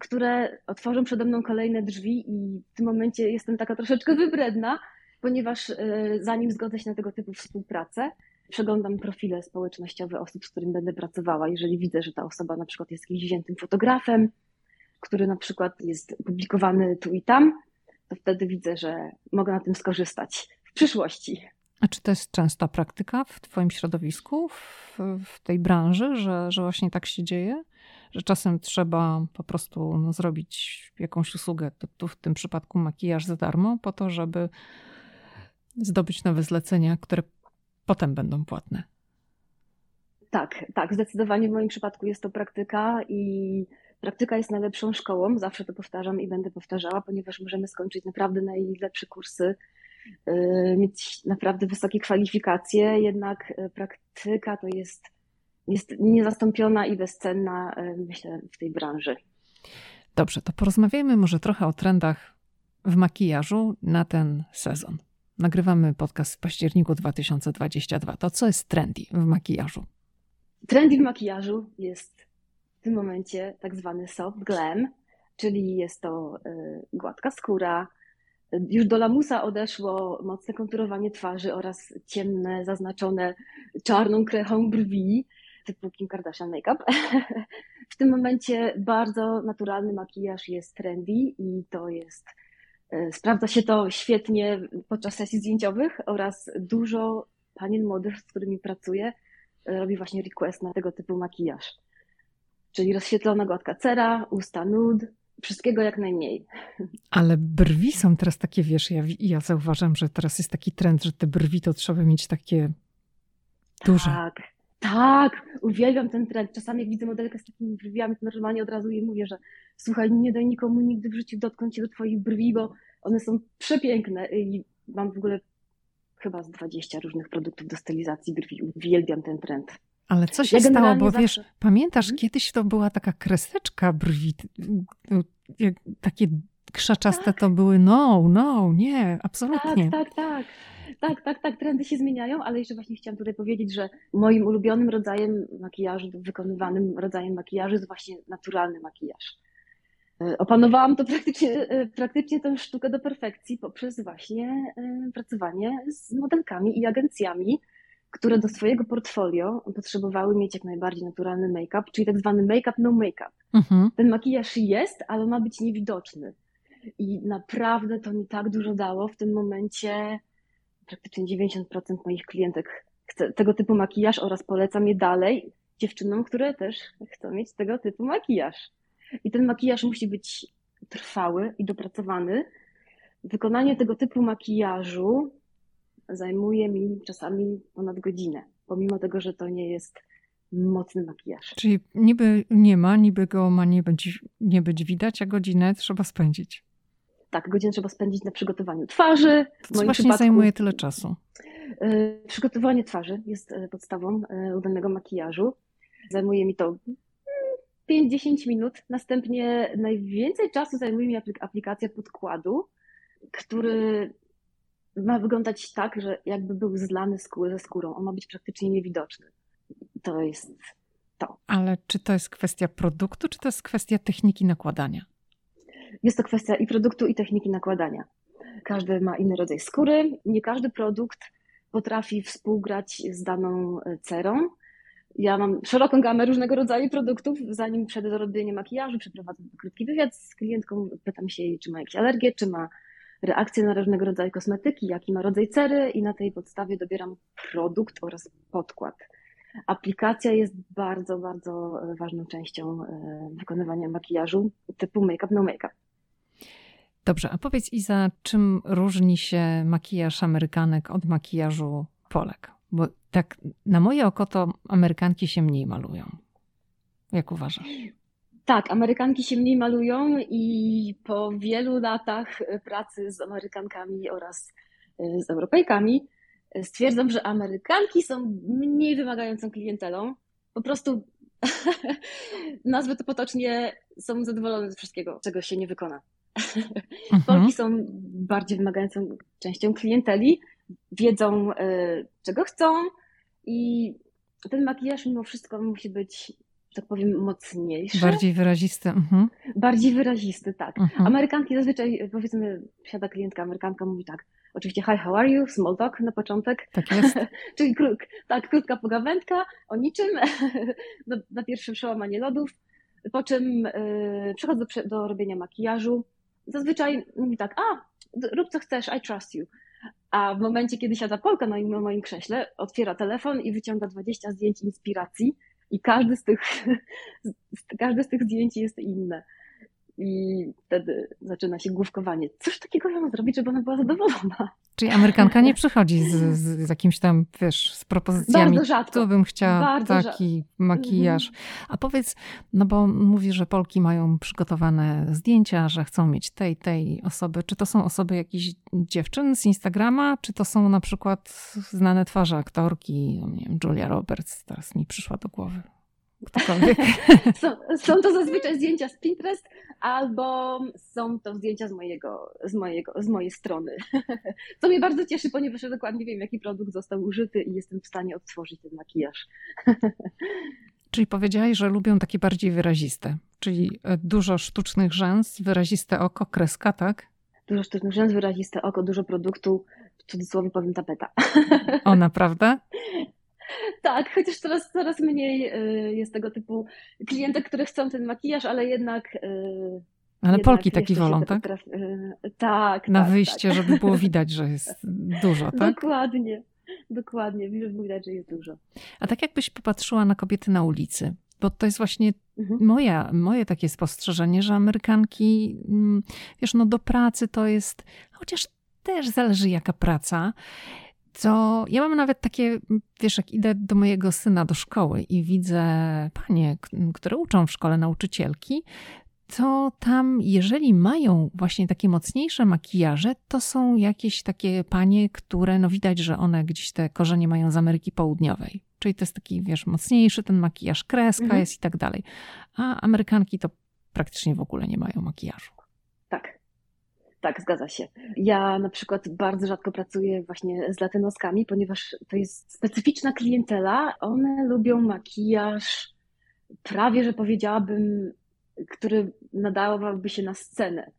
Speaker 2: które otworzą przede mną kolejne drzwi i w tym momencie jestem taka troszeczkę wybredna, ponieważ zanim zgodzę się na tego typu współpracę, przeglądam profile społecznościowe osób, z którymi będę pracowała. Jeżeli widzę, że ta osoba na przykład jest jakimś wziętym fotografem, który na przykład jest publikowany tu i tam, to wtedy widzę, że mogę na tym skorzystać w przyszłości.
Speaker 1: A czy to jest częsta praktyka w Twoim środowisku, w, w tej branży, że, że właśnie tak się dzieje? Że czasem trzeba po prostu no, zrobić jakąś usługę, tu w tym przypadku makijaż za darmo, po to, żeby zdobyć nowe zlecenia, które potem będą płatne.
Speaker 2: Tak, tak, zdecydowanie w moim przypadku jest to praktyka i praktyka jest najlepszą szkołą. Zawsze to powtarzam i będę powtarzała, ponieważ możemy skończyć naprawdę najlepsze kursy, yy, mieć naprawdę wysokie kwalifikacje, jednak yy, praktyka to jest, jest niezastąpiona i bezcenna, yy, myślę, w tej branży.
Speaker 1: Dobrze, to porozmawiajmy może trochę o trendach w makijażu na ten sezon. Nagrywamy podcast w październiku 2022. To co jest trendy w makijażu?
Speaker 2: Trendy w makijażu jest w tym momencie tak zwany soft glam, czyli jest to y, gładka skóra. Już do lamusa odeszło mocne konturowanie twarzy oraz ciemne, zaznaczone czarną krechą brwi, typu Kim Kardashian make-up. W tym momencie bardzo naturalny makijaż jest trendy i to jest sprawdza się to świetnie podczas sesji zdjęciowych oraz dużo panien młodych, z którymi pracuję, e, robi właśnie request na tego typu makijaż. Czyli rozświetlona gładka cera, usta nude, wszystkiego jak najmniej.
Speaker 1: Ale brwi są teraz takie, wiesz, ja, ja zauważam, że teraz jest taki trend, że te brwi to trzeba mieć takie duże.
Speaker 2: Tak, tak, uwielbiam ten trend. Czasami jak widzę modelkę z takimi brwiami, to normalnie od razu jej mówię, że słuchaj, nie daj nikomu nigdy w życiu dotknąć się do twoich brwi, bo one są przepiękne i mam w ogóle chyba z 20 różnych produktów do stylizacji brwi. Uwielbiam ten trend.
Speaker 1: Ale co się ja stało? Bo zawsze... wiesz, pamiętasz, hmm? kiedyś to była taka kreseczka brwi, takie krzaczaste tak. to były no, no, nie, absolutnie.
Speaker 2: Tak, tak, tak. Tak, tak, tak, trendy się zmieniają, ale jeszcze właśnie chciałam tutaj powiedzieć, że moim ulubionym rodzajem makijażu, wykonywanym rodzajem makijażu jest właśnie naturalny makijaż. E, opanowałam to praktycznie, e, praktycznie tę sztukę do perfekcji poprzez właśnie e, pracowanie z modelkami i agencjami, które do swojego portfolio potrzebowały mieć jak najbardziej naturalny make-up, czyli tak zwany make-up no make-up. Mhm. Ten makijaż jest, ale ma być niewidoczny. I naprawdę to mi tak dużo dało w tym momencie praktycznie 90% moich klientek chce tego typu makijaż oraz polecam je dalej dziewczynom, które też chcą mieć tego typu makijaż. I ten makijaż musi być trwały i dopracowany. Wykonanie tego typu makijażu zajmuje mi czasami ponad godzinę, pomimo tego, że to nie jest mocny makijaż.
Speaker 1: Czyli niby nie ma, niby go ma nie być, nie być widać, a godzinę trzeba spędzić
Speaker 2: tak, godzinę trzeba spędzić na przygotowaniu twarzy.
Speaker 1: W co właśnie przypadku, zajmuje tyle czasu?
Speaker 2: E, przygotowanie twarzy jest e, podstawą e, udanego makijażu. Zajmuje mi to 5-10 minut. Następnie najwięcej czasu zajmuje mi aplikacja podkładu, który ma wyglądać tak, że jakby był zlany ze skórą. On ma być praktycznie niewidoczny. To jest to.
Speaker 1: Ale czy to jest kwestia produktu, czy to jest kwestia techniki nakładania?
Speaker 2: Jest to kwestia i produktu, i techniki nakładania. Każdy ma inny rodzaj skóry. Nie każdy produkt potrafi współgrać z daną e, cerą. Ja mam szeroką gamę różnego rodzaju produktów. Zanim przejdę do robienia makijażu, przeprowadzam krótki wywiad z klientką, pytam się jej, czy ma jakieś alergie, czy ma reakcje na różnego rodzaju kosmetyki, jaki ma rodzaj cery i na tej podstawie dobieram produkt oraz podkład. Aplikacja jest bardzo, bardzo e, ważną częścią e, wykonywania makijażu typu make-up, no make-up.
Speaker 1: Dobrze, a powiedz Iza, czym różni się makijaż Amerykanek od makijażu Polek? Bo tak na moje oko to Amerykanki się mniej malują. Jak uważasz?
Speaker 2: Tak, Amerykanki się mniej malują i po wielu latach pracy z Amerykankami oraz e, z Europejkami stwierdzam, że Amerykanki są mniej wymagającą klientelą. Po prostu, nazwę to potocznie, są zadowolone ze wszystkiego, czego się nie wykona. Mhm. Polki są bardziej wymagającą częścią klienteli, wiedzą, e, czego chcą i ten makijaż mimo wszystko musi być, tak powiem, mocniejszy.
Speaker 1: Bardziej wyrazisty. Mhm.
Speaker 2: Bardziej wyrazisty, tak. Mhm. Amerykanki zazwyczaj, powiedzmy, siada klientka, Amerykanka mówi tak, oczywiście hi, how are you, small talk na początek.
Speaker 1: Tak jest.
Speaker 2: Czyli krót, tak, krótka pogawędka o niczym, na, na pierwsze przełamanie lodów, po czym yy, przechodzę do, do robienia makijażu, zazwyczaj mówi tak, a, rób co chcesz, I trust you. A w momencie, kiedy siada Polka na moim krześle, otwiera telefon i wyciąga 20 zdjęć inspiracji i każdy z tych, każdy z tych zdjęć jest inne. I wtedy zaczyna się główkowanie. Cóż takiego ja mam zrobić, żeby ona była zadowolona?
Speaker 1: Czyli Amerykanka nie przychodzi z, z, z jakimś tam, wiesz, z propozycjami.
Speaker 2: Bardzo rzadko.
Speaker 1: Tu bym chciała Bardzo taki rzadko. makijaż. Mhm. A powiedz, no bo mówi, że Polki mają przygotowane zdjęcia, że chcą mieć tej, tej osoby. Czy to są osoby jakichś dziewczyn z Instagrama, czy to są na przykład znane twarze aktorki, no nie wiem, Julia Roberts, teraz mi przyszła do głowy ktokolwiek.
Speaker 2: są, są to zazwyczaj zdjęcia z Pinterest albo są to zdjęcia z, mojego, z, mojego, z mojej strony. Co mnie bardzo cieszy, ponieważ ja dokładnie wiem, jaki produkt został użyty i jestem w stanie odtworzyć ten makijaż.
Speaker 1: Czyli powiedziałaś, że lubią takie bardziej wyraziste, czyli e, dużo sztucznych rzęs, wyraziste oko, kreska, tak?
Speaker 2: Dużo sztucznych rzęs, wyraziste oko, dużo produktu, w cudzysłowie powiem tapeta.
Speaker 1: O, naprawdę?
Speaker 2: Tak, chociaż coraz, coraz mniej y, jest tego typu klientek, które chcą ten makijaż, ale jednak. Y,
Speaker 1: ale Polki taki wolą, tak?
Speaker 2: Y, tak.
Speaker 1: Na
Speaker 2: tak,
Speaker 1: wyjście,
Speaker 2: tak.
Speaker 1: żeby było widać, że jest dużo, tak?
Speaker 2: Dokładnie. Dokładnie, żeby widać, że jest dużo.
Speaker 1: A tak jakbyś popatrzyła na kobiety na ulicy, bo to jest właśnie mhm. moja, moje takie spostrzeżenie, że Amerykanki, mm, wiesz, no do pracy to jest, chociaż też zależy jaka praca, to ja mam nawet takie, wiesz, jak idę do mojego syna do szkoły i widzę panie, które uczą w szkole nauczycielki, to tam, jeżeli mają właśnie takie mocniejsze makijaże, to są jakieś takie panie, które no widać, że one gdzieś te korzenie mają z Ameryki Południowej. Czyli to jest taki, wiesz, mocniejszy ten makijaż, kreska mhm. jest i tak dalej. A Amerykanki to praktycznie w ogóle nie mają makijażu.
Speaker 2: Tak, zgadza się. Ja na przykład bardzo rzadko pracuję właśnie z latynoskami, ponieważ to jest specyficzna klientela. One lubią makijaż, prawie że powiedziałabym, który nadawałby się na scenę.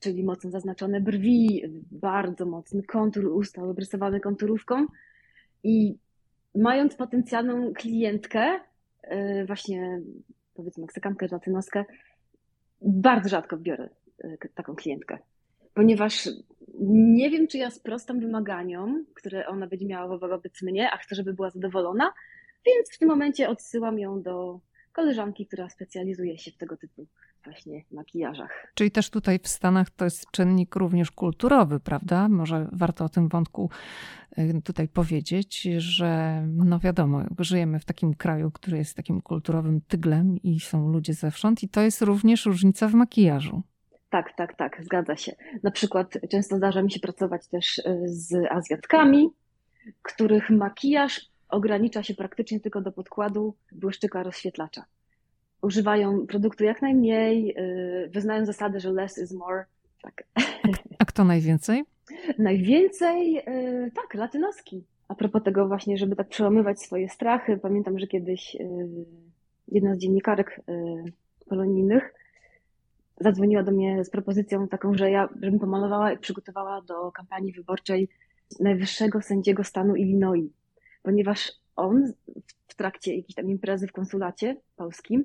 Speaker 2: Czyli mocno zaznaczone brwi, bardzo mocny kontur usta, obrysowany konturówką. I mając potencjalną klientkę, y, właśnie powiedzmy Meksykankę, latynoskę, bardzo rzadko biorę y, taką klientkę ponieważ nie wiem, czy ja sprostam wymaganiom, które ona będzie miała wobec mnie, a chcę, żeby była zadowolona, więc w tym momencie odsyłam ją do koleżanki, która specjalizuje się w tego typu właśnie makijażach.
Speaker 1: Czyli też tutaj w Stanach to jest czynnik również kulturowy, prawda? Może warto o tym wątku y, tutaj powiedzieć, że no wiadomo, żyjemy w takim kraju, który jest takim kulturowym tyglem i są ludzie zewsząd i to jest również różnica w makijażu.
Speaker 2: Tak, tak, tak, zgadza się. Na przykład często zdarza mi się pracować też y, z Azjatkami, których makijaż ogranicza się praktycznie tylko do podkładu błyszczyka rozświetlacza. Używają produktu jak najmniej, y, wyznają zasadę, że less is more. Tak.
Speaker 1: A kto najwięcej?
Speaker 2: Najwięcej, y, tak, latynoski. A propos tego właśnie, żeby tak przełamywać swoje strachy, pamiętam, że kiedyś jedna z dziennikarek polonijnych zadzwoniła do mnie z propozycją taką, że ja, żebym pomalowała i przygotowała do kampanii wyborczej najwyższego sędziego stanu Illinois, ponieważ on w trakcie jakiejś tam imprezy w konsulacie polskim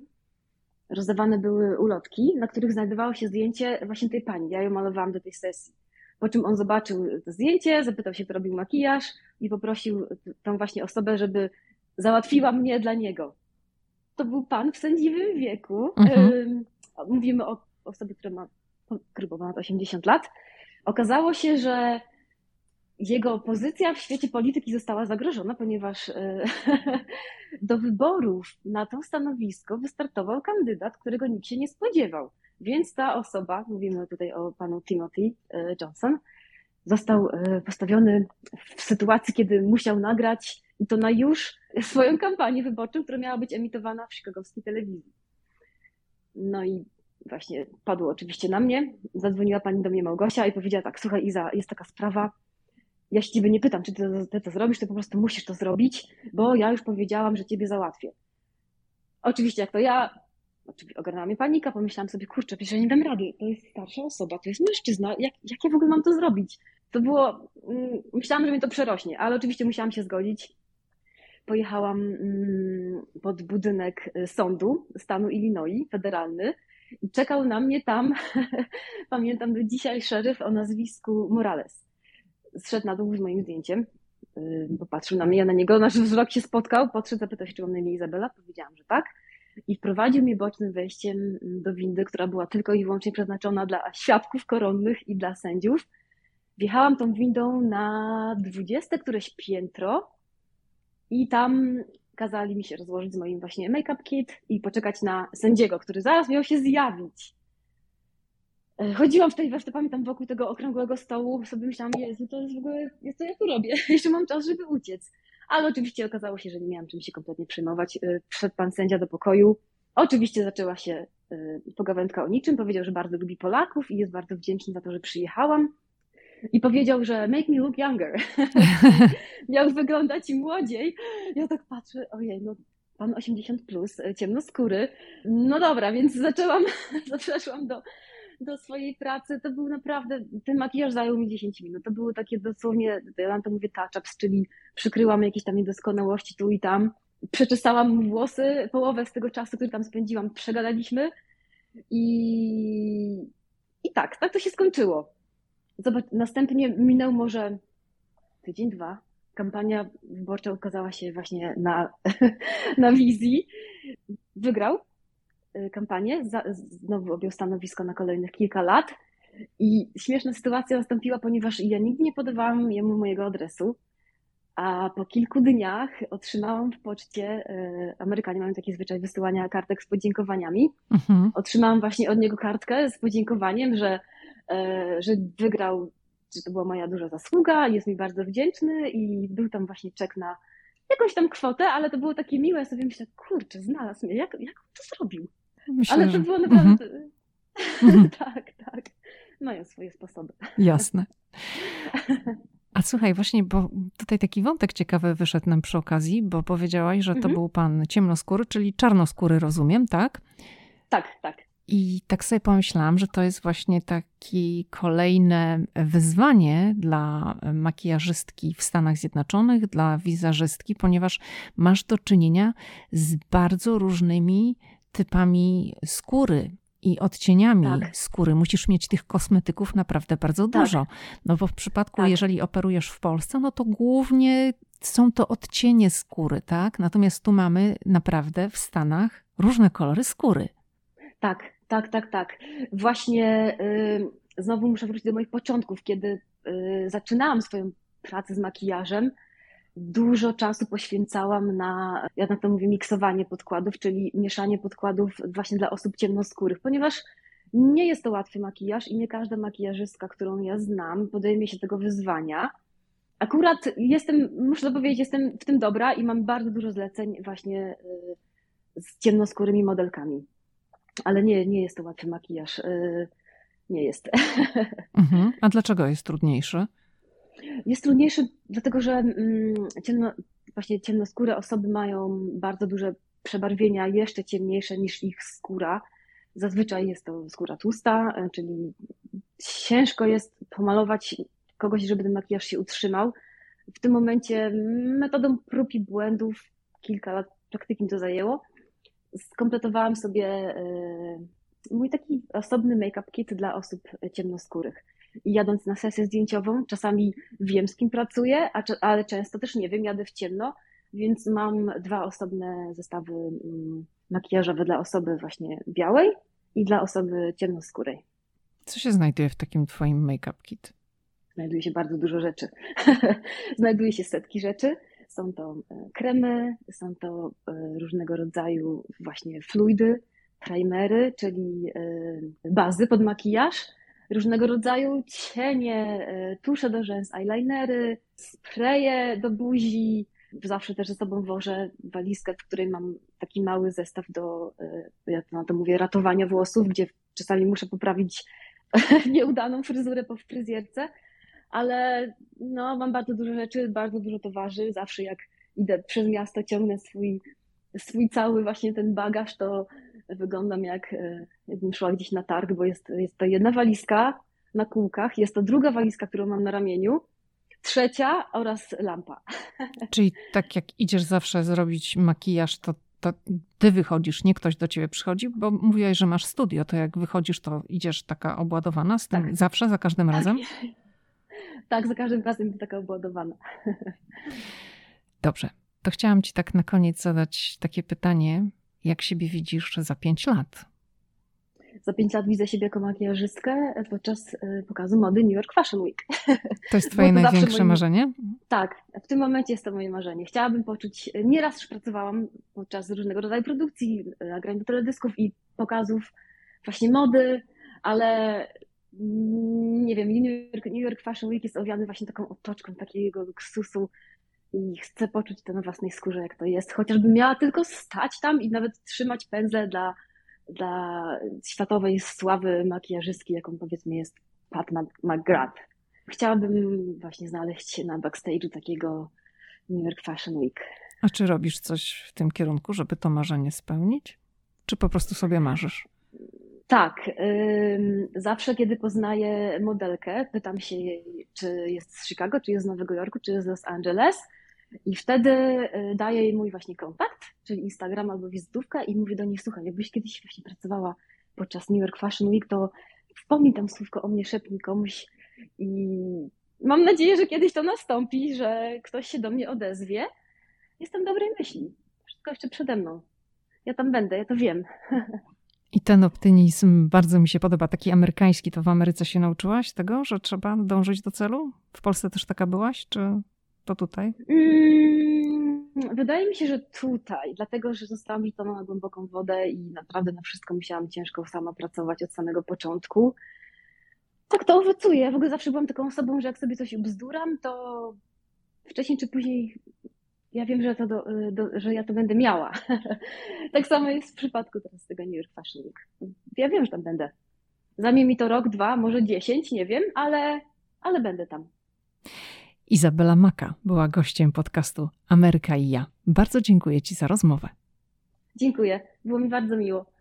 Speaker 2: rozdawane były ulotki, na których znajdowało się zdjęcie właśnie tej pani. Ja ją malowałam do tej sesji. Po czym on zobaczył to zdjęcie, zapytał się, kto robił makijaż i poprosił tą właśnie osobę, żeby załatwiła mnie dla niego. To był pan w sędziwym wieku. Mhm. Mówimy o osobie, która ma grubo ponad 80 lat. Okazało się, że jego pozycja w świecie polityki została zagrożona, ponieważ e, do wyborów na to stanowisko wystartował kandydat, którego nikt się nie spodziewał. Więc ta osoba, mówimy tutaj o panu Timothy e, Johnson, został e, postawiony w sytuacji, kiedy musiał nagrać i to na już swoją kampanię wyborczą, która miała być emitowana w chicagowskiej telewizji. No i właśnie padło oczywiście na mnie. Zadzwoniła pani do mnie Małgosia i powiedziała tak, słuchaj Iza, jest taka sprawa, ja się ciebie nie pytam, czy ty, ty to zrobisz, ty po prostu musisz to zrobić, bo ja już powiedziałam, że ciebie załatwię. Oczywiście jak to ja, oczywiście ogarnęła mnie panika, pomyślałam sobie, kurczę, przecież ja nie dam rady, to jest starsza osoba, to jest mężczyzna, jak, jak ja w ogóle mam to zrobić? To było, mm, myślałam, że mnie to przerośnie, ale oczywiście musiałam się zgodzić. Pojechałam mm, pod budynek y, sądu stanu Illinois, federalny, i czekał na mnie tam, pamiętam do dzisiaj, szeryf o nazwisku Morales. Zszedł na dół z moim zdjęciem, y, popatrzył na mnie, ja na niego, nasz wzrok się spotkał, podszedł, zapytał się, czy mam na imię Izabela, powiedziałam, że tak. I wprowadził mnie bocznym wejściem do windy, która była tylko i wyłącznie przeznaczona dla świadków koronnych i dla sędziów. Wjechałam tą windą na dwudzieste któreś piętro i tam kazali mi się rozłożyć z moim właśnie make-up kit i poczekać na sędziego, który zaraz miał się zjawić. E, chodziłam w tej wersji, pamiętam, wokół tego okrągłego stołu, sobie myślałam, Jezu, to jest w ogóle, co ja tu robię? Jeszcze mam czas, żeby uciec. Ale oczywiście okazało się, że nie miałam czym się kompletnie przejmować. E, przyszedł pan sędzia do pokoju. Oczywiście zaczęła się e, pogawędka o niczym. Powiedział, że bardzo lubi Polaków i jest bardzo wdzięczny za to, że przyjechałam i powiedział, że make me look younger. Miał wyglądać młodziej. Ja tak patrzę, ojej, no pan 80 plus, ciemnoskóry. No dobra, więc zaczęłam, przeszłam do, do swojej pracy. To był naprawdę, ten makijaż zajął mi 10 minut. To były takie dosłownie, ja na to mówię touch-ups, czyli przykryłam jakieś tam niedoskonałości tu i tam. Przeczesałam mu włosy, połowę z tego czasu, który tam spędziłam, przegadaliśmy i, i tak, tak to się skończyło. Zobacz, następnie minął może tydzień, dwa. Kampania wyborcza ukazała się właśnie na, na wizji. Wygrał y, kampanię, znowu objął stanowisko na kolejnych kilka lat. I śmieszna sytuacja nastąpiła, ponieważ ja nigdy nie podawałam jemu mojego adresu, a po kilku dniach otrzymałam w poczcie, y, Amerykanie mają taki zwyczaj wysyłania kartek z podziękowaniami. Mhm. Otrzymałam właśnie od niego kartkę z podziękowaniem, że że wygrał, że to była moja duża zasługa, jest mi bardzo wdzięczny i był tam właśnie czek na jakąś tam kwotę, ale to było takie miłe, ja sobie myślę, kurczę, znalazł mnie, jak, jak to zrobił? Myślę, ale to było naprawdę... Mhm. tak, tak. Mają swoje sposoby.
Speaker 1: Jasne. A słuchaj, właśnie, bo tutaj taki wątek ciekawy wyszedł nam przy okazji, bo powiedziałaś, że to mhm. był pan ciemnoskóry, czyli czarnoskóry, rozumiem, tak?
Speaker 2: Tak, tak.
Speaker 1: I tak sobie pomyślałam, że to jest właśnie takie kolejne wyzwanie dla makijażystki w Stanach Zjednoczonych, dla wizerzystki, ponieważ masz do czynienia z bardzo różnymi typami skóry i odcieniami tak. skóry. Musisz mieć tych kosmetyków naprawdę bardzo tak. dużo. No bo w przypadku, tak. jeżeli operujesz w Polsce, no to głównie są to odcienie skóry, tak? Natomiast tu mamy naprawdę w Stanach różne kolory skóry.
Speaker 2: Tak, tak, tak, tak. Właśnie y, znowu muszę wrócić do moich początków, kiedy y, zaczynałam swoją pracę z makijażem. Dużo czasu poświęcałam na, ja na to mówię, miksowanie podkładów, czyli mieszanie podkładów właśnie dla osób ciemnoskórych, ponieważ nie jest to łatwy makijaż i nie każda makijażystka, którą ja znam, podejmie się tego wyzwania. Akurat jestem, muszę to powiedzieć, jestem w tym dobra i mam bardzo dużo zleceń właśnie y, z ciemnoskórymi modelkami ale nie, nie jest to łatwy makijaż. Y, nie jest.
Speaker 1: Mhm. A dlaczego jest trudniejszy?
Speaker 2: Jest trudniejszy, dlatego że mm, ciemno, właśnie ciemnoskóre osoby mają bardzo duże przebarwienia, jeszcze ciemniejsze niż ich skóra. Zazwyczaj jest to skóra tłusta, e, czyli ciężko jest pomalować kogoś, żeby ten makijaż się utrzymał. W tym momencie metodą prób i błędów, kilka lat praktyki mi to zajęło, skompletowałam sobie e, mój taki osobny make-up kit dla osób ciemnoskórych. I jadąc na sesję zdjęciową, czasami wiem, z kim pracuję, ale często też nie wiem, jadę w ciemno, więc mam dwa osobne zestawy mm, makijażowe dla osoby właśnie białej i dla osoby ciemnoskórej.
Speaker 1: Co się znajduje w takim twoim make-up kit?
Speaker 2: Znajduje się bardzo dużo rzeczy. znajduje się setki rzeczy. Są to e, kremy, są to e, różnego rodzaju właśnie fluidy, primery, czyli e, bazy pod makijaż, różnego rodzaju cienie, tusze do rzęs, eyelinery, spraye do buzi. Zawsze też ze sobą wożę walizkę, w której mam taki mały zestaw do, ja na to mówię, ratowania włosów, gdzie czasami muszę poprawić nieudaną fryzurę po fryzjerce ale no, mam bardzo dużo rzeczy, bardzo dużo towarzy. Zawsze jak idę przez miasto, ciągnę swój, swój cały właśnie ten bagaż, to wyglądam jak e, jakbym szła gdzieś na targ, bo jest, jest to jedna walizka na kółkach, jest to druga walizka, którą mam na ramieniu, trzecia oraz lampa.
Speaker 1: Czyli tak jak idziesz zawsze zrobić makijaż, to, to ty wychodzisz, nie ktoś do ciebie przychodzi, bo mówiłaś, że masz studio, to jak wychodzisz, to idziesz taka obładowana z tym tak. zawsze, za każdym razem?
Speaker 2: tak, za każdym razem taka obładowana.
Speaker 1: Dobrze. To chciałam Ci tak na koniec zadać takie pytanie, jak siebie widzisz za pięć lat?
Speaker 2: Za pięć lat widzę siebie jako makijażystkę podczas e, pokazu mody New York Fashion Week.
Speaker 1: To jest Twoje to największe marzenie?
Speaker 2: Tak, w tym momencie jest to moje marzenie. Chciałabym poczuć, nieraz już pracowałam podczas różnego rodzaju produkcji, nagrań do teledysków i pokazów właśnie mody, ale nie wiem, New York, New York Fashion Week jest owiany właśnie taką otoczką takiego luksusu i chcę poczuć to na własnej skórze, jak to jest. Chociażbym miała tylko stać tam i nawet trzymać pędzle dla, dla światowej sławy makijażystki, jaką powiedzmy jest Pat McGrath. Chciałabym właśnie znaleźć się na backstage'u takiego New York Fashion Week.
Speaker 1: A czy robisz coś w tym kierunku, żeby to marzenie spełnić? Czy po prostu sobie marzysz?
Speaker 2: Tak. Zawsze, kiedy poznaję modelkę, pytam się jej, czy jest z Chicago, czy jest z Nowego Jorku, czy jest z Los Angeles. I wtedy y, daję jej mój właśnie kontakt, czyli Instagram albo wizytówkę i mówię do niej, słuchaj, jakbyś kiedyś właśnie pracowała podczas New York Fashion Week, to wspomnij tam słówko o mnie, szepnij komuś i mam nadzieję, że kiedyś to nastąpi, że ktoś się do mnie odezwie. Jestem dobrej myśli. Wszystko jeszcze przede mną. Ja tam będę, ja to wiem.
Speaker 1: I ten optymizm bardzo mi się podoba, taki amerykański. To w Ameryce się nauczyłaś tego, że trzeba dążyć do celu? W Polsce też taka byłaś, czy to tutaj?
Speaker 2: Mm, wydaje mi się, że tutaj, dlatego że zostałam rzucona na głęboką wodę i naprawdę na wszystko musiałam ciężko sama pracować od samego początku. Tak to owocuje. W ogóle zawsze byłam taką osobą, że jak sobie coś ubzduram, to wcześniej czy później ja wiem, że, to do, do, że ja to będę miała. tak samo jest w przypadku teraz tego New York Fashion Week. Ja wiem, że tam będę. Zajmie mi to rok, dwa, może dziesięć, nie wiem, ale, ale będę tam.
Speaker 1: Izabela Maka była gościem podcastu Ameryka i ja. Bardzo dziękuję Ci za rozmowę.
Speaker 2: Dziękuję, było mi bardzo miło.